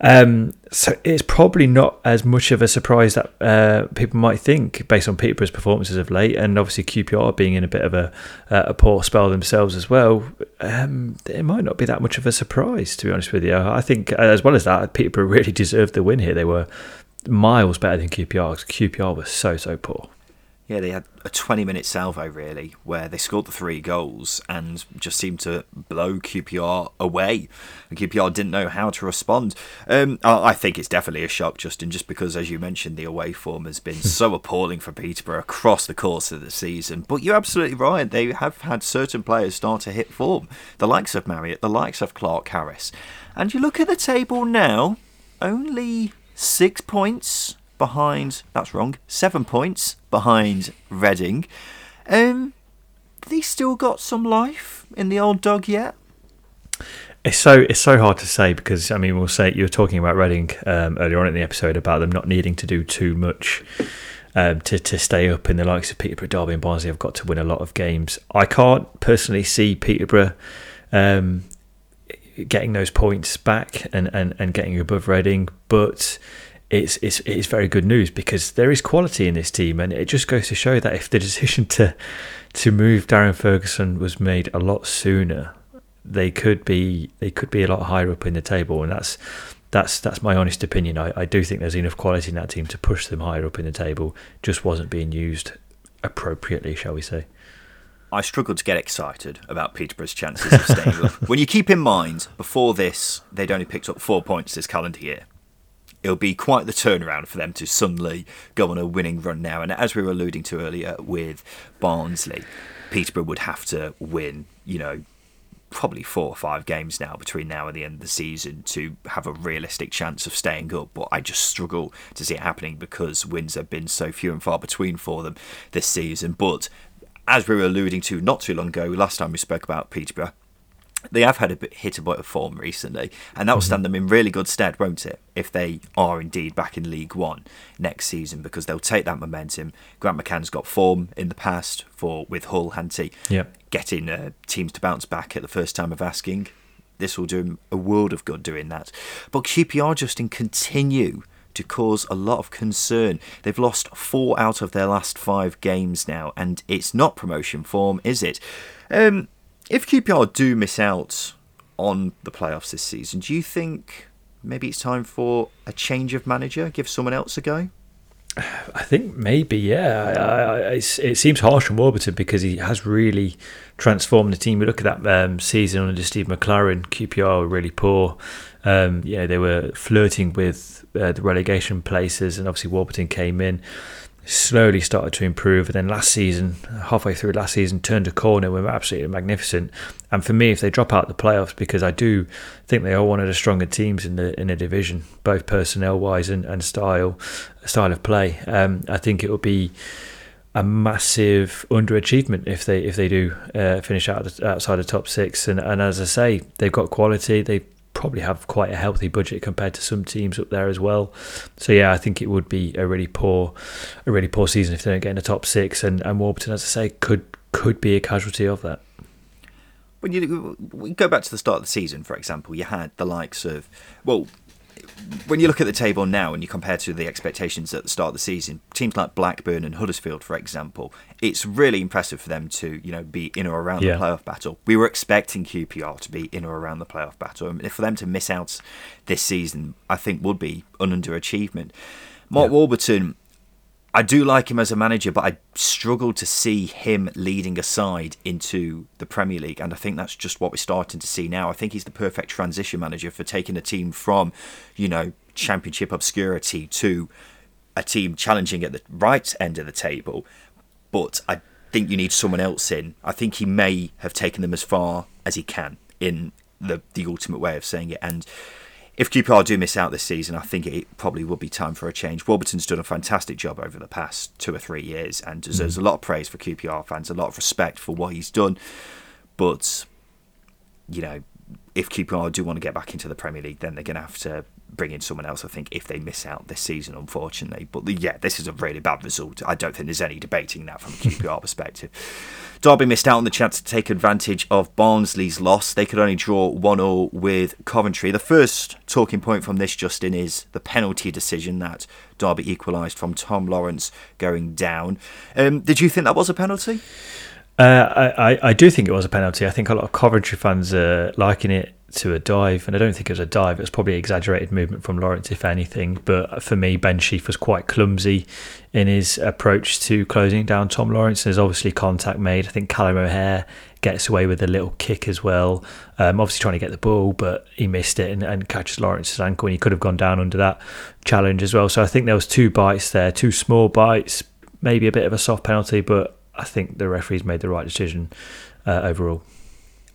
Um, so it's probably not as much of a surprise that uh, people might think based on Peterborough's performances of late, and obviously QPR being in a bit of a, uh, a poor spell themselves as well. Um, it might not be that much of a surprise, to be honest with you. I think, as well as that, Peterborough really deserved the win here. They were miles better than QPR because QPR was so so poor. Yeah, they had a 20 minute salvo really where they scored the three goals and just seemed to blow QPR away. And QPR didn't know how to respond. Um, I think it's definitely a shock, Justin, just because, as you mentioned, the away form has been so appalling for Peterborough across the course of the season. But you're absolutely right. They have had certain players start to hit form. The likes of Marriott, the likes of Clarke-Harris. And you look at the table now, only six points behind. That's wrong. Seven points behind Reading. Um, they still got some life in the old dog yet? It's so it's so hard to say because I mean we'll say you were talking about Reading um, earlier on in the episode about them not needing to do too much um, to to stay up in the likes of Peterborough, Derby, and Barnsley have got to win a lot of games. I can't personally see Peterborough um, getting those points back and, and, and getting above Reading, but it's, it's it's very good news because there is quality in this team, and it just goes to show that if the decision to to move Darren Ferguson was made a lot sooner, they could be they could be a lot higher up in the table, and that's that's that's my honest opinion. I, I do think there's enough quality in that team to push them higher up in the table. Just wasn't being used appropriately, shall we say? I struggle to get excited about Peterborough's chances of staying up. When you keep in mind, before this, they'd only picked up four points this calendar year. It'll be quite the turnaround for them to suddenly go on a winning run now. And as we were alluding to earlier with Barnsley, Peterborough would have to win, you know, probably four or five games now between now and the end of the season to have a realistic chance of staying up. But I just struggle to see it happening because wins have been so few and far between for them this season. But as we were alluding to not too long ago, last time we spoke about Peterborough, they have had a bit hit a bit of form recently, and that will stand them in really good stead, won't it? If they are indeed back in League One next season, because they'll take that momentum. Grant McCann's got form in the past for with Hull, Hanty, Yep. getting uh, teams to bounce back at the first time of asking. This will do him a world of good doing that. But QPR Justin continue to cause a lot of concern. They've lost four out of their last five games now, and it's not promotion form, is it? Um, if QPR do miss out on the playoffs this season, do you think maybe it's time for a change of manager? Give someone else a go? I think maybe, yeah. I, I, it seems harsh on Warburton because he has really transformed the team. We look at that um, season under Steve McClaren, QPR were really poor. Um, you know, they were flirting with uh, the relegation places, and obviously Warburton came in, slowly started to improve, and then last season, halfway through last season, turned a corner, We were absolutely magnificent. And for me, if they drop out the playoffs, because I do think they are one of the stronger teams in the in the division, both personnel wise and, and style style of play, um, I think it will be a massive underachievement if they if they do uh, finish out outside the top six. And, and as I say, they've got quality. They probably have quite a healthy budget compared to some teams up there as well. So yeah, I think it would be a really poor a really poor season if they don't get in the top six. And, and Warburton, as I say, could could be a casualty of that. When you go back to the start of the season, for example, you had the likes of well, when you look at the table now and you compare to the expectations at the start of the season, teams like Blackburn and Huddersfield, for example, it's really impressive for them to you know be in or around Yeah. the playoff battle. We were expecting QPR to be in or around the playoff battle, and for them to miss out this season, I think would be an underachievement. Mark Yeah. Warburton, I do like him as a manager, but I struggle to see him leading a side into the Premier League, and I think that's just what we're starting to see now. I think he's the perfect transition manager for taking a team from, you know, Championship obscurity to a team challenging at the right end of the table. But I think you need someone else in. I think he may have taken them as far as he can in the the ultimate way of saying it, and if QPR do miss out this season, I think it probably would be time for a change. Warburton's done a fantastic job over the past two or three years and deserves mm. a lot of praise for QPR fans, a lot of respect for what he's done. But, you know, if QPR do want to get back into the Premier League, then they're going to have to bring in someone else, I think, if they miss out this season, unfortunately. But yeah, this is a really bad result. I don't think there's any debating that from a QPR perspective. Derby missed out on the chance to take advantage of Barnsley's loss. They could only draw 1 0 with Coventry. The first talking point from this, Justin, is the penalty decision that Derby equalised from Tom Lawrence going down. Um, did you think that was a penalty? Uh, I, I- I do think it was a penalty. I think a lot of Coventry fans are liking it to a dive, and I don't think it was a dive. It was probably exaggerated movement from Lawrence, if anything. But for me, Ben Sheaf was quite clumsy in his approach to closing down Tom Lawrence. There's obviously contact made. I think Callum O'Hare gets away with a little kick as well. Um, obviously trying to get the ball, but he missed it and, and catches Lawrence's ankle, and he could have gone down under that challenge as well. So I think there was two bites there, two small bites, maybe a bit of a soft penalty, but I think the referees made the right decision uh, overall.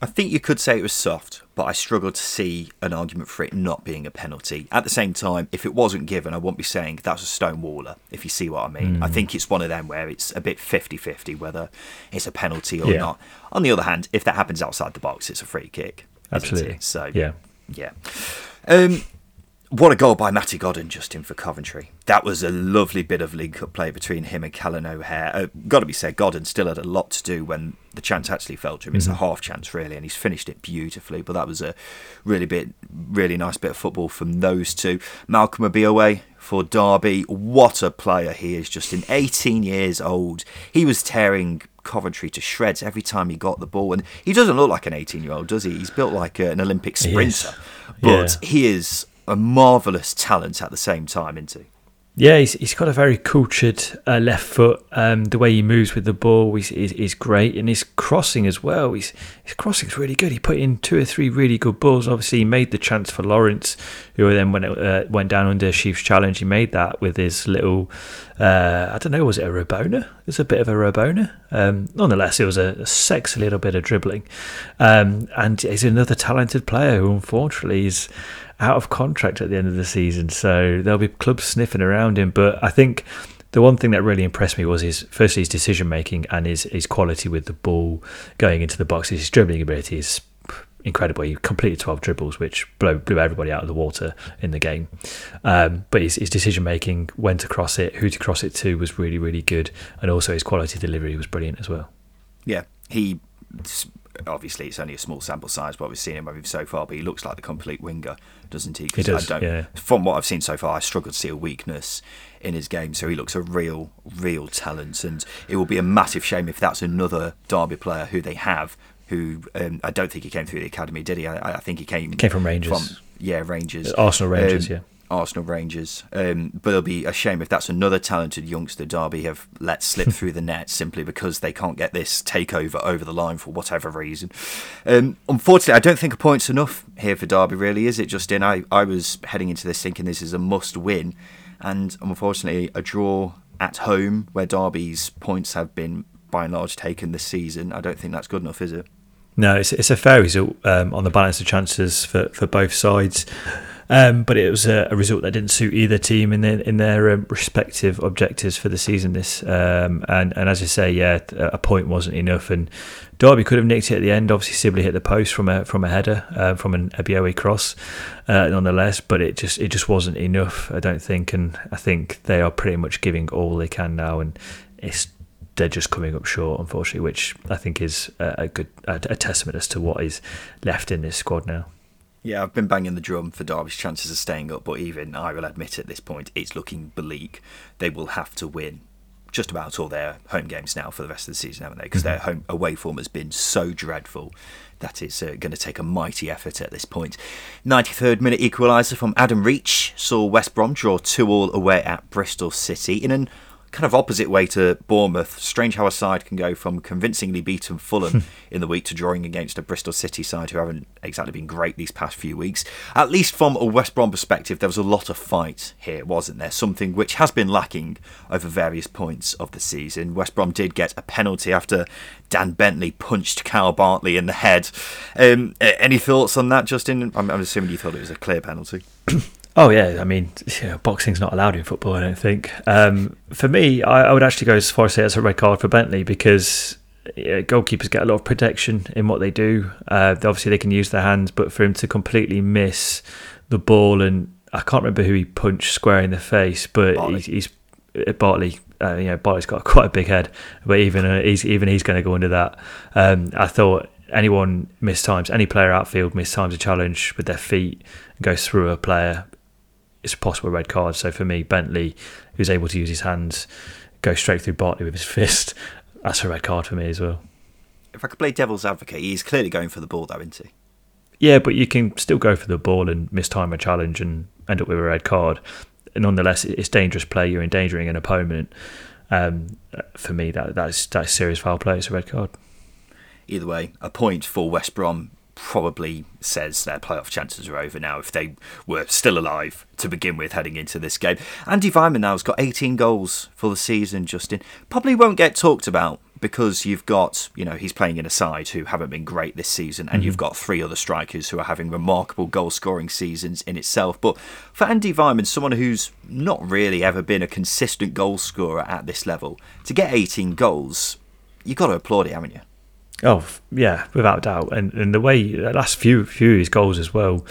I think you could say it was soft, but I struggle to see an argument for it not being a penalty. At the same time, if it wasn't given, I wouldn't be saying that's a stonewaller, if you see what I mean. I think it's one of them where it's a bit 50 50 whether it's a penalty or Yeah. not. On the other hand, if that happens outside the box, it's a free kick. Absolutely. So, Yeah. yeah. Um, what a goal by Matty Godden, Justin, for Coventry. That was a lovely bit of League Cup play between him and Callum O'Hare. Uh, Got to be said, Godden still had a lot to do when the chance actually fell to him. It's a half chance, really, and he's finished it beautifully. But that was a really bit, really nice bit of football from those two. Malcolm Ebiowei for Derby. What a player he is, Justin. 18 years old. He was tearing Coventry to shreds every time he got the ball. And he doesn't look like an 18 year old, does he? He's built like an Olympic He sprinter. But Yeah. he is a marvellous talent at the same time, isn't he? Yeah, he's, he's got a very cultured uh, left foot. Um, the way he moves with the ball is, is, is great, and his crossing as well. His his is really good. He put in two or three really good balls. Obviously, he made the chance for Lawrence, who then went uh, went down under Sheaf's challenge. He made that with his little, uh, I don't know, was it a Rabona? It was a bit of a Rabona. Um, nonetheless, it was a, a sexy little bit of dribbling, um, and he's another talented player who unfortunately is out of contract at the end of the season, so there'll be clubs sniffing around him. But I think the one thing that really impressed me was his firstly his decision making and his his quality with the ball going into the box. His dribbling ability is incredible. He completed 12 dribbles, which blew, blew everybody out of the water in the game. Um, but his, his decision making, when to cross it, who to cross it to, was really, really good. And also his quality delivery was brilliant as well. Yeah, he obviously it's only a small sample size what we've seen him with so far, but he looks like the complete winger, doesn't he? He does. yeah. From what I've seen so far, I struggle to see a weakness in his game. So he looks a real, real talent, and it will be a massive shame if that's another Derby player who they have. Who um, I don't think he came through the academy, did he? I, I think he came came from Rangers. From, yeah, Rangers. Arsenal Rangers, um, yeah. Arsenal Rangers. Um, but it'll be a shame if that's another talented youngster Derby have let slip through the net simply because they can't get this takeover over the line for whatever reason. Um, unfortunately, I don't think a point's enough here for Derby, really, is it, Justin? I, I was heading into this thinking this is a must win, and unfortunately, a draw at home where Derby's points have been by and large taken this season, I don't think that's good enough, is it? No, it's, it's a fair result um, on the balance of chances for, for both sides. Um, but it was a, a, result that didn't suit either team in their in their um, respective objectives for the season. This um, and and as I say, yeah, a point wasn't enough, and Derby could have nicked it at the end. Obviously, Sibley hit the post from a from a header uh, from an Ebiowei cross, uh, nonetheless. But it just it just wasn't enough. I don't think, and I think they are pretty much giving all they can now, and it's they're just coming up short, unfortunately, which I think is a, good a testament as to what is left in this squad now. Yeah, I've been banging the drum for Derby's chances of staying up, but even I will admit at this point it's looking bleak. They will have to win just about all their home games now for the rest of the season, haven't they? Because mm-hmm. their home away form has been so dreadful that it's uh, going to take a mighty effort at this point. 93rd minute equaliser from Adam Reach saw West Brom draw 2 all away at Bristol City in an kind of opposite way to Bournemouth. Strange how a side can go from convincingly beaten Fulham in the week to drawing against a Bristol City side who haven't exactly been great these past few weeks. At least from a West Brom perspective, there was a lot of fight here, wasn't there? Something which has been lacking over various points of the season. West Brom did get a penalty after Dan Bentley punched Kyle Bartley in the head. Um, any thoughts on that, Justin? I'm, I'm assuming you thought it was a clear penalty. Oh yeah, I mean, boxing's not allowed in football. I don't think. Um, for me, I, I, would actually go as far as say it's a red card for Bentley because yeah, goalkeepers get a lot of protection in what they do. Uh, obviously, they can use their hands, but for him to completely miss the ball and I can't remember who he punched square in the face, but Bartley. he's, he's uh, Bartley. Uh, you know, Bartley's got quite a big head, but even uh, he's even he's going to go under that. Um, I thought anyone miss times, any player outfield miss times a challenge with their feet goes through a player it's a possible red card. So for me, Bentley, who's able to use his hands, go straight through Bartley with his fist, that's a red card for me as well. If I could play devil's advocate, he's clearly going for the ball, though, isn't he? Yeah, but you can still go for the ball and miss time a challenge and end up with a red card. Nonetheless, it's dangerous play. You're endangering an opponent. Um, for me, that that's that's serious foul play. It's a red card. Either way, a point for West Brom probably says their playoff chances are over now if they were still alive to begin with heading into this game. Andy Weimann now has got 18 goals for the season, Justin. Probably won't get talked about because you've got, you know, he's playing in a side who haven't been great this season, and mm-hmm. you've got three other strikers who are having remarkable goal scoring seasons in itself. But for Andy Weimann, someone who's not really ever been a consistent goal scorer at this level, to get 18 goals, you've got to applaud it, haven't you? Oh yeah, without doubt, and and the way the last few few of his goals as well,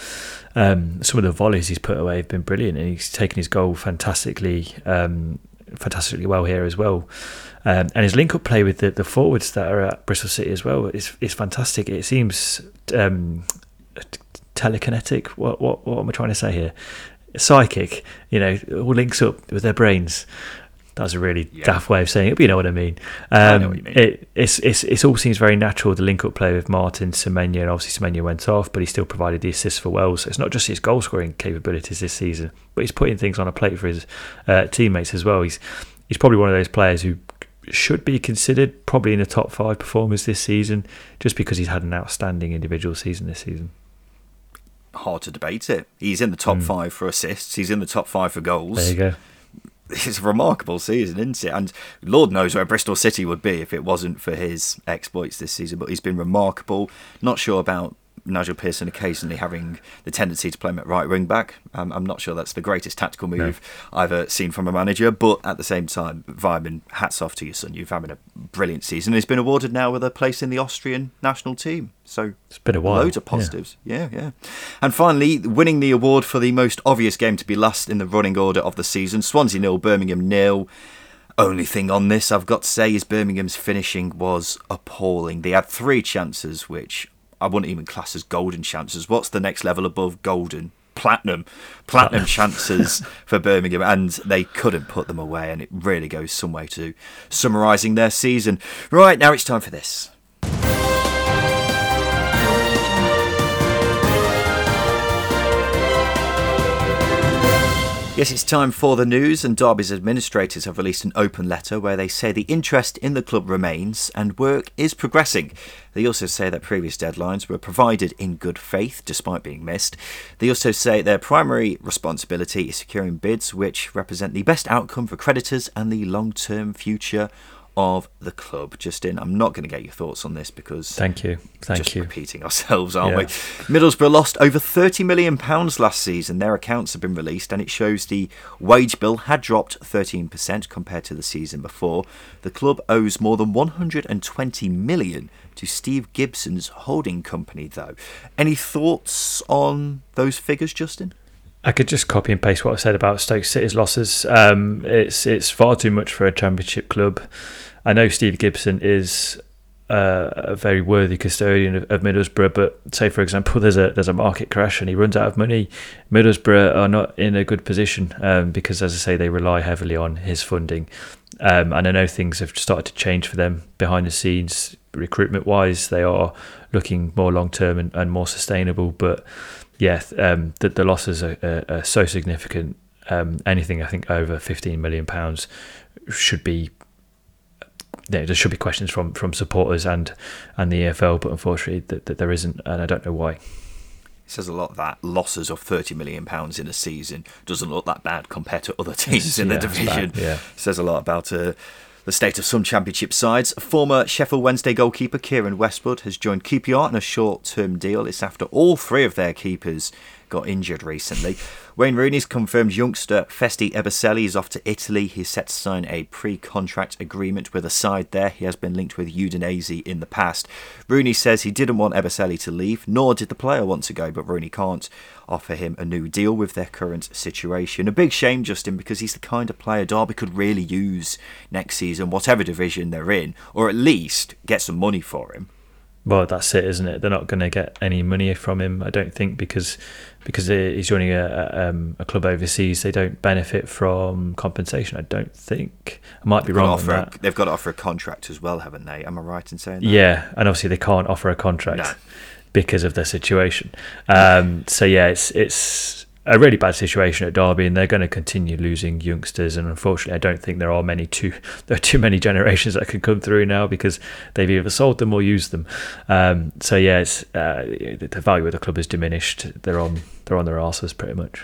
um, some of the volleys he's put away have been brilliant, and he's taken his goal fantastically, um, fantastically well here as well. Um, and his link up play with the, the forwards that are at Bristol City as well is is fantastic. It seems um, telekinetic. What what what am I trying to say here? Psychic, you know, all links up with their brains. That's a really Yeah. daft way of saying it, but you know what I mean. I Um, know what you mean. It it's, it's it all seems very natural. The link up play with Martin Semenyo, and obviously Semenyo went off, but he still provided the assist for Wells. It's not just his goal scoring capabilities this season, but he's putting things on a plate for his uh, teammates as well. He's he's probably one of those players who should be considered probably in the top five performers this season, just because he's had an outstanding individual season this season. Hard to debate it. He's in the top five for assists. He's in the top five for goals. There you go. it's a remarkable season, isn't it? And Lord knows where Bristol City would be if it wasn't for his exploits this season. But he's been remarkable. Not sure about Nigel Pearson occasionally having the tendency to play him at right wing back. Um, I'm not sure that's the greatest tactical move I've ever seen from a manager. But at the same time, Weimann, hats off to you, son. You've having a brilliant season. He's been awarded now with a place in the Austrian national team. So It's been a while. Loads of yeah. positives. Yeah. yeah, And finally, winning the award for the most obvious game to be last in the running order of the season Swansea nil, Birmingham nil. Only thing on this I've got to say is Birmingham's finishing was appalling. They had three chances, which I wouldn't even class as golden chances. What's the next level above golden? Platinum. Platinum chances for Birmingham, and they couldn't put them away, and it really goes some way to summarising their season. Right, now it's time for this. Yes, it's time for the news, and Derby's administrators have released an open letter where they say the interest in the club remains and work is progressing. They also say that previous deadlines were provided in good faith despite being missed. They also say their primary responsibility is securing bids which represent the best outcome for creditors and the long term future of the club. Justin, I'm not going to get your thoughts on this because Thank you. Thank just you. repeating ourselves, aren't we? Middlesbrough lost over £30 million last season. Their accounts have been released, and it shows the wage bill had dropped 13% compared to the season before. The club owes more than £120 million to Steve Gibson's holding company, though. Any thoughts on those figures, Justin? I could just copy and paste what I said about Stoke City's losses. Um, it's it's far too much for a Championship club. I know Steve Gibson is uh, a very worthy custodian of, of Middlesbrough, but say for example, there's a there's a market crash and he runs out of money. Middlesbrough are not in a good position um, because, as I say, they rely heavily on his funding. Um, and I know things have started to change for them behind the scenes, recruitment wise. They are looking more long term and, and more sustainable, but yeah, um, the, the losses are, are, are so significant. Um, anything I think over fifteen million pounds should be. Yeah, there should be questions from, from supporters and and the EFL, but unfortunately that, that there isn't, and I don't know why. It says a lot that losses of thirty million pounds in a season doesn't look that bad compared to other teams in the Yeah, it's division. yeah. says a lot about uh, the state of some championship sides. Former Sheffield Wednesday goalkeeper Keiren Westwood has joined QPR in a short-term deal. It's after all three of their keepers got injured recently. Wayne Rooney's confirmed youngster Festy Ebosele is off to Italy. He's set to sign a pre-contract agreement with a side there. He has been linked with Udinese in the past. Rooney says he didn't want Eberselli to leave, nor did the player want to go, but Rooney can't offer him a new deal with their current situation. A big shame, Justin, because he's the kind of player Derby could really use next season, whatever division they're in, or at least get some money for him. Well, that's it, isn't it? They're not going to get any money from him, I don't think, because because he's joining a, a, um, a club overseas. They don't benefit from compensation. I don't think. I might be They've wrong on a- that. they've got to offer a contract as well, haven't they? Am I right in saying that? Yeah, and obviously they can't offer a contract No. because of their situation. Um, so yeah, it's it's a really bad situation at Derby, and they're going to continue losing youngsters. And unfortunately, I don't think there are many too there are too many generations that can come through now because they've either sold them or used them. Um, so yeah, uh, the value of the club is diminished. They're on they're on their arses pretty much.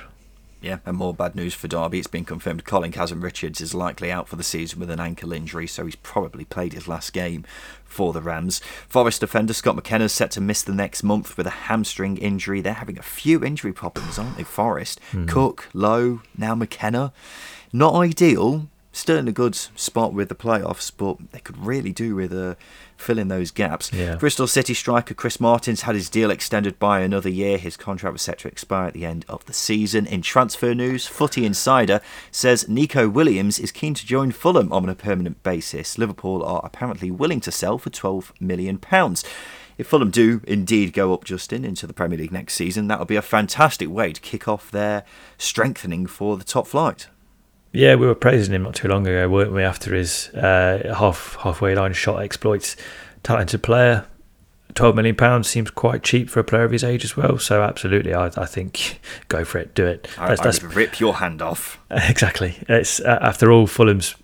Yeah, and more bad news for Derby. It's been confirmed Colin Kazim-Richards is likely out for the season with an ankle injury, so he's probably played his last game for the Rams. Forest defender Scott McKenna is set to miss the next month with a hamstring injury. They're having a few injury problems, aren't they, Forest? Hmm. Cook, Lowe, now McKenna. Not ideal. Still in a good spot with the playoffs, but they could really do with uh, filling those gaps. Yeah. Bristol City striker Chris Martins had his deal extended by another year. His contract was set to expire at the end of the season. In transfer news, Footy Insider says Neco Williams is keen to join Fulham on a permanent basis. Liverpool are apparently willing to sell for £12 million. If Fulham do indeed go up, Justin, into the Premier League next season, that would be a fantastic way to kick off their strengthening for the top flight. Yeah, we were praising him not too long ago, weren't we? After his uh, half halfway line shot exploits, talented player. Twelve million pounds seems quite cheap for a player of his age as well. So absolutely, I, I think go for it, do it. I, I would rip your hand off. Exactly. It's uh, after all Fulham's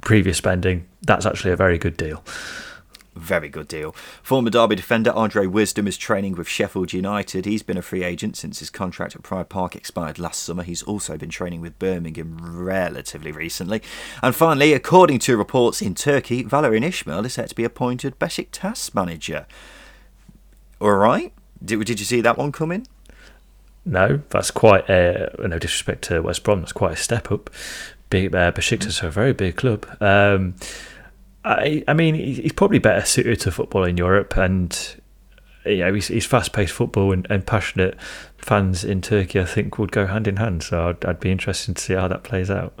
previous spending, that's actually a very good deal. Very good deal. Former Derby defender Andre Wisdom is training with Sheffield United. He's been a free agent since his contract at Pride Park expired last summer. He's also been training with Birmingham relatively recently. And finally, according to reports in Turkey, Valerien Ismaël is set to be appointed Besiktas manager. All right. Did, did you see that one coming? No, that's quite a, no disrespect to West Brom. That's quite a step up. Uh, Besiktas are a very big club. Um, I, I mean, he's probably better suited to football in Europe, and you know, he's, he's fast-paced football and, and, passionate fans in Turkey. I think would go hand in hand. So I'd, I'd be interested to see how that plays out.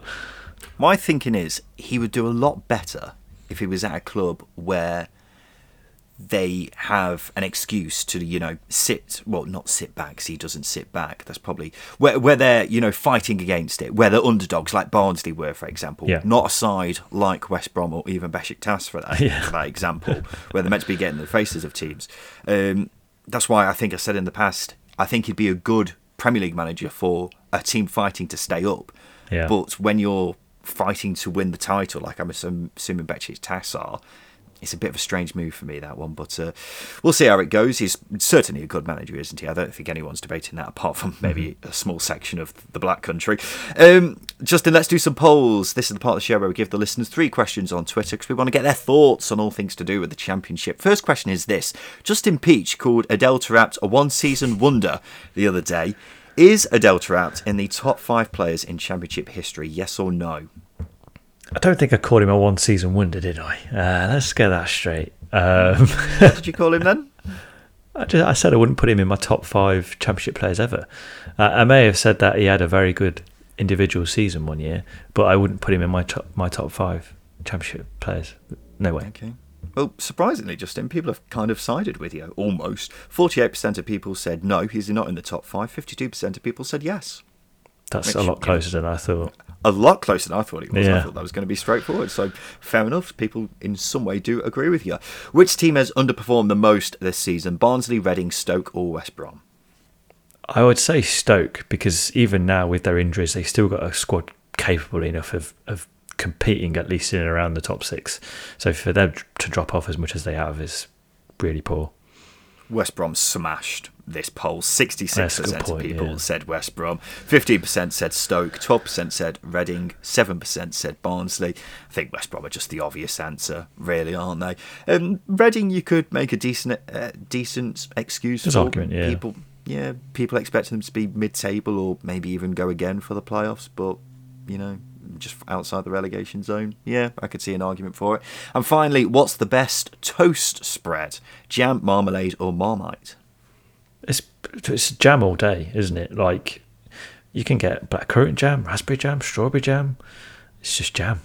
My thinking is he would do a lot better if he was at a club where they have an excuse to you know sit well not sit back he doesn't sit back that's probably where, where they're you know fighting against it where they're underdogs like Barnsley were for example yeah. not a side like West Brom or even Besiktas for that, yeah. for that example where they're meant to be getting the faces of teams um, that's why I think I said in the past I think he'd be a good Premier League manager for a team fighting to stay up yeah. but when you're fighting to win the title like I'm assuming Besiktas are it's a bit of a strange move for me that one, but uh, we'll see how it goes. He's certainly a good manager, isn't he? I don't think anyone's debating that, apart from maybe mm-hmm. a small section of the Black Country. Um, Justin, let's do some polls. This is the part of the show where we give the listeners three questions on Twitter because we want to get their thoughts on all things to do with the Championship. First question is this: Justin Peach called Adel Taarabt a one-season wonder the other day. Is Adel Taarabt in the top five players in Championship history? Yes or no? I don't think I called him a one season wonder, did I? Uh, let's get that straight. Um, what did you call him then? I, just, I, said I wouldn't put him in my top five championship players ever. Uh, I may have said that he had a very good individual season one year, but I wouldn't put him in my top my top five championship players. No way. Okay. Well, surprisingly, Justin, people have kind of sided with you almost. Forty-eight percent of people said no, he's not in the top five. Fifty-two percent of people said yes. That's Which, a lot closer than I thought a lot closer than I thought it was. Yeah. I thought that was going to be straightforward. So fair enough. People in some way do agree with you. Which team has underperformed the most this season? Barnsley, Reading, Stoke, or West Brom? I would say Stoke because even now with their injuries, they still got a squad capable enough of, of competing at least in and around the top six. So for them to drop off as much as they have is really poor. West Brom smashed this poll. 66% point, of people yeah. said West Brom, 15% said Stoke, 12% said Reading, 7% said Barnsley. I think West Brom are just the obvious answer, really, aren't they? Um, Reading, you could make a decent uh, decent excuse There's for argument, yeah. people. Yeah, people expecting them to be mid-table or maybe even go again for the playoffs, but you know, just outside the relegation zone. Yeah, I could see an argument for it. And finally, what's the best toast spread? Jam, marmalade, or marmite? It's it's jam all day, isn't it? Like you can get blackcurrant jam, raspberry jam, strawberry jam. It's just jam.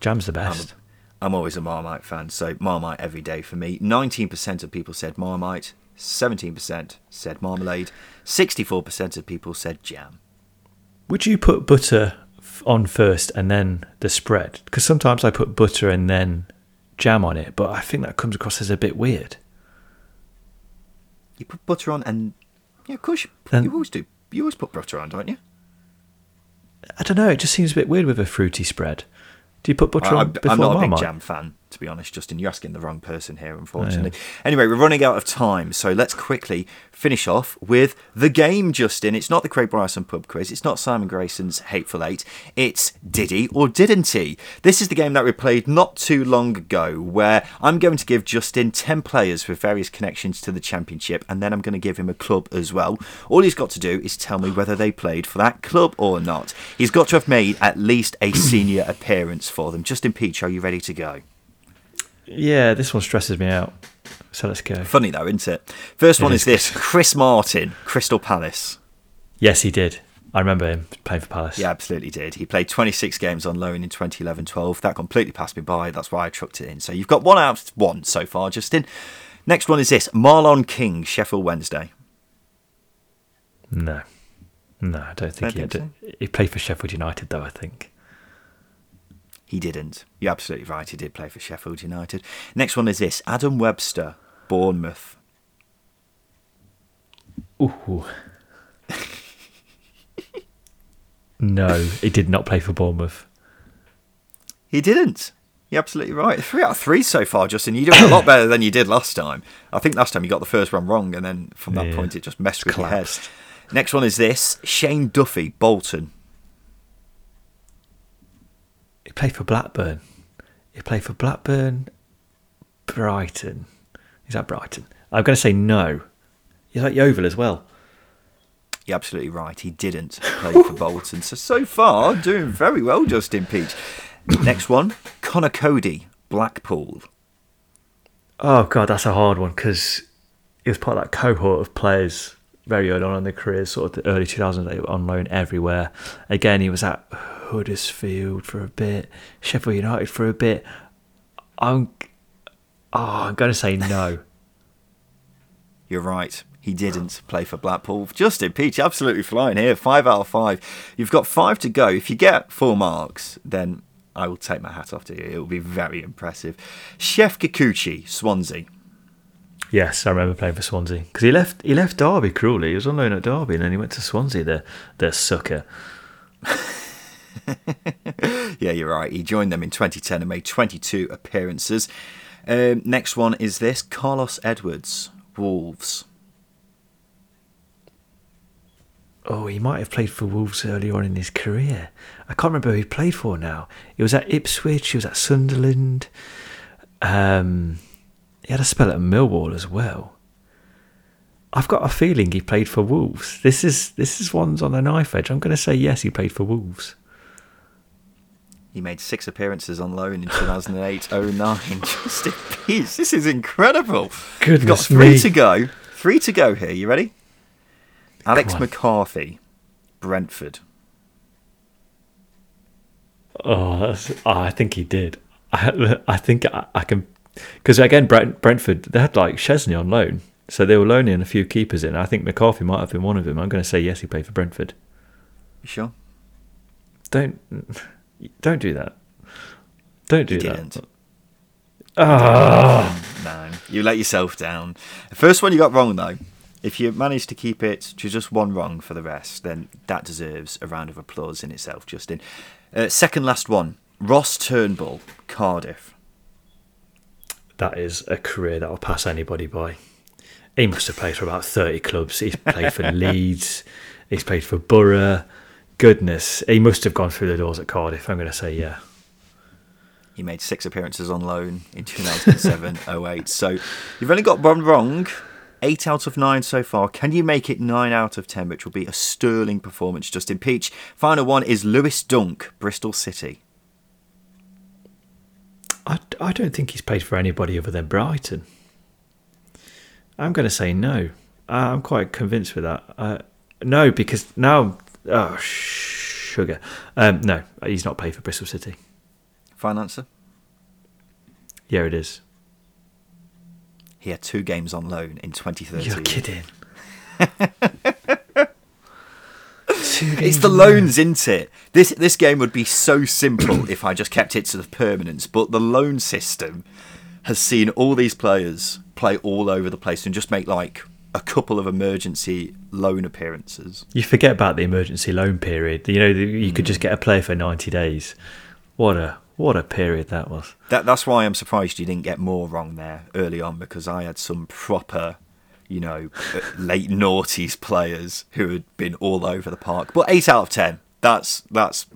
Jam's the best. I'm, I'm always a Marmite fan, so Marmite every day for me. 19% of people said Marmite, 17% said marmalade, 64% of people said jam. Would you put butter on first and then the spread? Because sometimes I put butter and then jam on it, but I think that comes across as a bit weird. You put butter on, and yeah, of course you, then, you always do. You always put butter on, don't you? I don't know. It just seems a bit weird with a fruity spread. Do you put butter I, on before I'm not Marmite? a big jam fan, to be honest, Justin. You're asking the wrong person here, unfortunately. Oh, yeah. Anyway, we're running out of time, so let's quickly finish off with the game, Justin. It's not the Craig Bryson pub quiz. It's not Simon Grayson's Hateful Eight. It's Did he or didn't he? This is the game that we played not too long ago, where I'm going to give Justin 10 players with various connections to the Championship, and then I'm going to give him a club as well. All he's got to do is tell me whether they played for that club or not. He's got to have made at least a senior appearance for them. Justin Peach, are you ready to go? Yeah, this one stresses me out. So let's go. Funny though, isn't it? First one is, is this Chris Martin, Crystal Palace. Yes, he did. I remember him playing for Palace. Yeah, absolutely did. He played 26 games on loan in 2011 12. That completely passed me by. That's why I trucked it in. So you've got one out of one so far, Justin. Next one is this Marlon King, Sheffield Wednesday. No. No, I don't think don't he think So? He played for Sheffield United, though, I think. He didn't. You're absolutely right. He did play for Sheffield United. Next one is this Adam Webster, Bournemouth. Ooh. no, he did not play for Bournemouth. He didn't. You're absolutely right. Three out of three so far, Justin. You're doing a lot better than you did last time. I think last time you got the first one wrong, and then from that Yeah. point it just messed with collapsed. your head. Next one is this Shane Duffy, Bolton. He played for Blackburn. He played for Blackburn, Brighton. Is that Brighton? I'm going to say no. He's at Yeovil as well. You're absolutely right. He didn't play for Bolton. So, so far, doing very well, Justin Peach. Next one Conor Coady, Blackpool. Oh god, that's a hard one because he was part of that cohort of players very early on in their careers, sort of the early 2000s. They were on loan everywhere. Again, he was at Huddersfield for a bit, Sheffield United for a bit. I'm, oh, I'm going to say no. You're right. He didn't play for Blackpool. Justin Peach, absolutely flying here. Five out of five. You've got five to go. If you get four marks, then I will take my hat off to you. It will be very impressive. Shefki Kuqi, Swansea. Yes, I remember playing for Swansea because he left. He left Derby cruelly. He was on loan at Derby, and then he went to Swansea. The the sucker. Yeah, you're right. He joined them in 2010 and made 22 appearances. Um, next one is this Carlos Edwards, Wolves. Oh, he might have played for Wolves early on in his career. I can't remember who he played for now. He was at Ipswich, he was at Sunderland. Um, he had a spell at Millwall as well. I've got a feeling he played for Wolves. This is this is one's on a knife edge. I'm going to say yes, he played for Wolves. He made six appearances on loan in 2008 09. Justin Peach, this is incredible. You've got three me. to go. Three to go here. You ready? Alex on. McCarthy, Brentford. Oh, oh, I think he did. I, I think I, I can because again, Brent, Brentford they had like Szczęsny on loan, so they were loaning a few keepers in. I think McCarthy might have been one of them. I'm going to say yes, he played for Brentford. You sure? Don't don't do that. Don't do He that. didn't. Ah, No, you let yourself down. The first one you got wrong though. If you manage to keep it to just one wrong for the rest, then that deserves a round of applause in itself, Justin. Uh, second last one, Ross Turnbull, Cardiff. that is a career that will pass anybody by. He must have played for about thirty clubs. He's played for Leeds. He's played for Borough. Goodness, he must have gone through the doors at Cardiff. I'm going to say yeah. He made six appearances on loan in 2007 08. So you've only got one wrong. Eight out of nine so far. Can you make it nine out of ten, which will be a sterling performance, Justin Peach? Final one is Lewis Dunk, Bristol City. I, I don't think he's played for anybody other than Brighton. I'm going to say no. I'm quite convinced with that. Uh, no, because now, oh sugar. Um, no, he's not paid for Bristol City. Final answer? Yeah, it is. He had two games on loan in 2013. You're kidding. It's the loans, isn't it? This this game would be so simple if I just kept it to the permanence, but the loan system has seen all these players play all over the place and just make like a couple of emergency loan appearances. You forget about the emergency loan period. You know, you could Hmm. just get a player for 90 days. What a what a period that was. That that's why I'm surprised you didn't get more wrong there early on because I had some proper, you know, uh, late noughties players who had been all over the park. But eight out of ten, that's that's,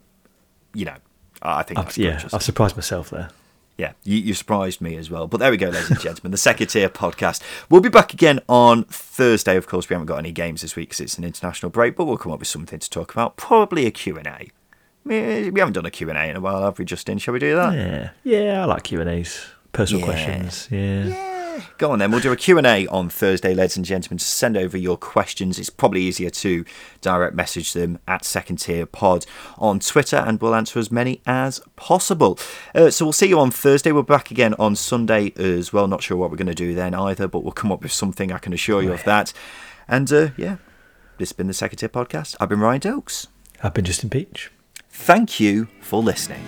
you know, I think good, yeah, I've surprised myself there. Yeah, you, you surprised me as well. But there we go, ladies and gentlemen. The second tier podcast. We'll be back again on Thursday. Of course, we haven't got any games this week because it's an international break, but we'll come up with something to talk about. Probably a Q&A. We haven't done a Q&A in a while, have we, Justin? Shall we do that? Yeah, yeah, I like Q and A's, personal Yeah. questions. Yeah. Go on then. We'll do a Q&A on Thursday, ladies and gentlemen. Just send over your questions. It's probably easier to direct message them at Second Tier Pod on Twitter, and we'll answer as many as possible. Uh, so we'll see you on Thursday. We're back again on Sunday as well. Not sure what we're going to do then either, but we'll come up with something. I can assure you of that. And uh, yeah, this has been the Second Tier Podcast. I've been Ryan Dilks. I've been Justin Peach. Thank you for listening.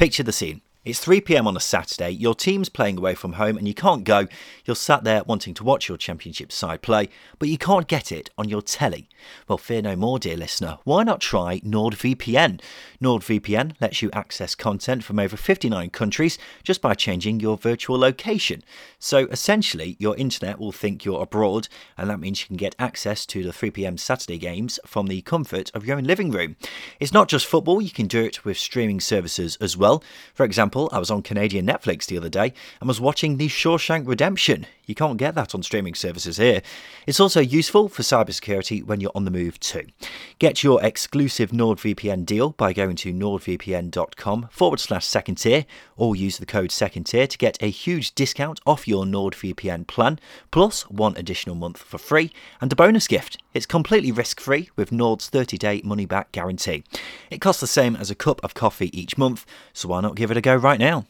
Picture the scene. It's 3 pm on a Saturday, your team's playing away from home and you can't go. You're sat there wanting to watch your championship side play, but you can't get it on your telly. Well, fear no more, dear listener. Why not try NordVPN? NordVPN lets you access content from over 59 countries just by changing your virtual location. So essentially, your internet will think you're abroad, and that means you can get access to the 3 pm Saturday games from the comfort of your own living room. It's not just football, you can do it with streaming services as well. For example, example, I was on Canadian Netflix the other day and was watching The Shawshank Redemption. You can't get that on streaming services here. It's also useful for cybersecurity when you're on the move too. Get your exclusive NordVPN deal by going to nordvpn.com forward slash second tier or use the code second tier to get a huge discount off your NordVPN plan, plus one additional month for free and a bonus gift. It's completely risk free with Nord's 30 day money back guarantee. It costs the same as a cup of coffee each month, so why not give it a go right now?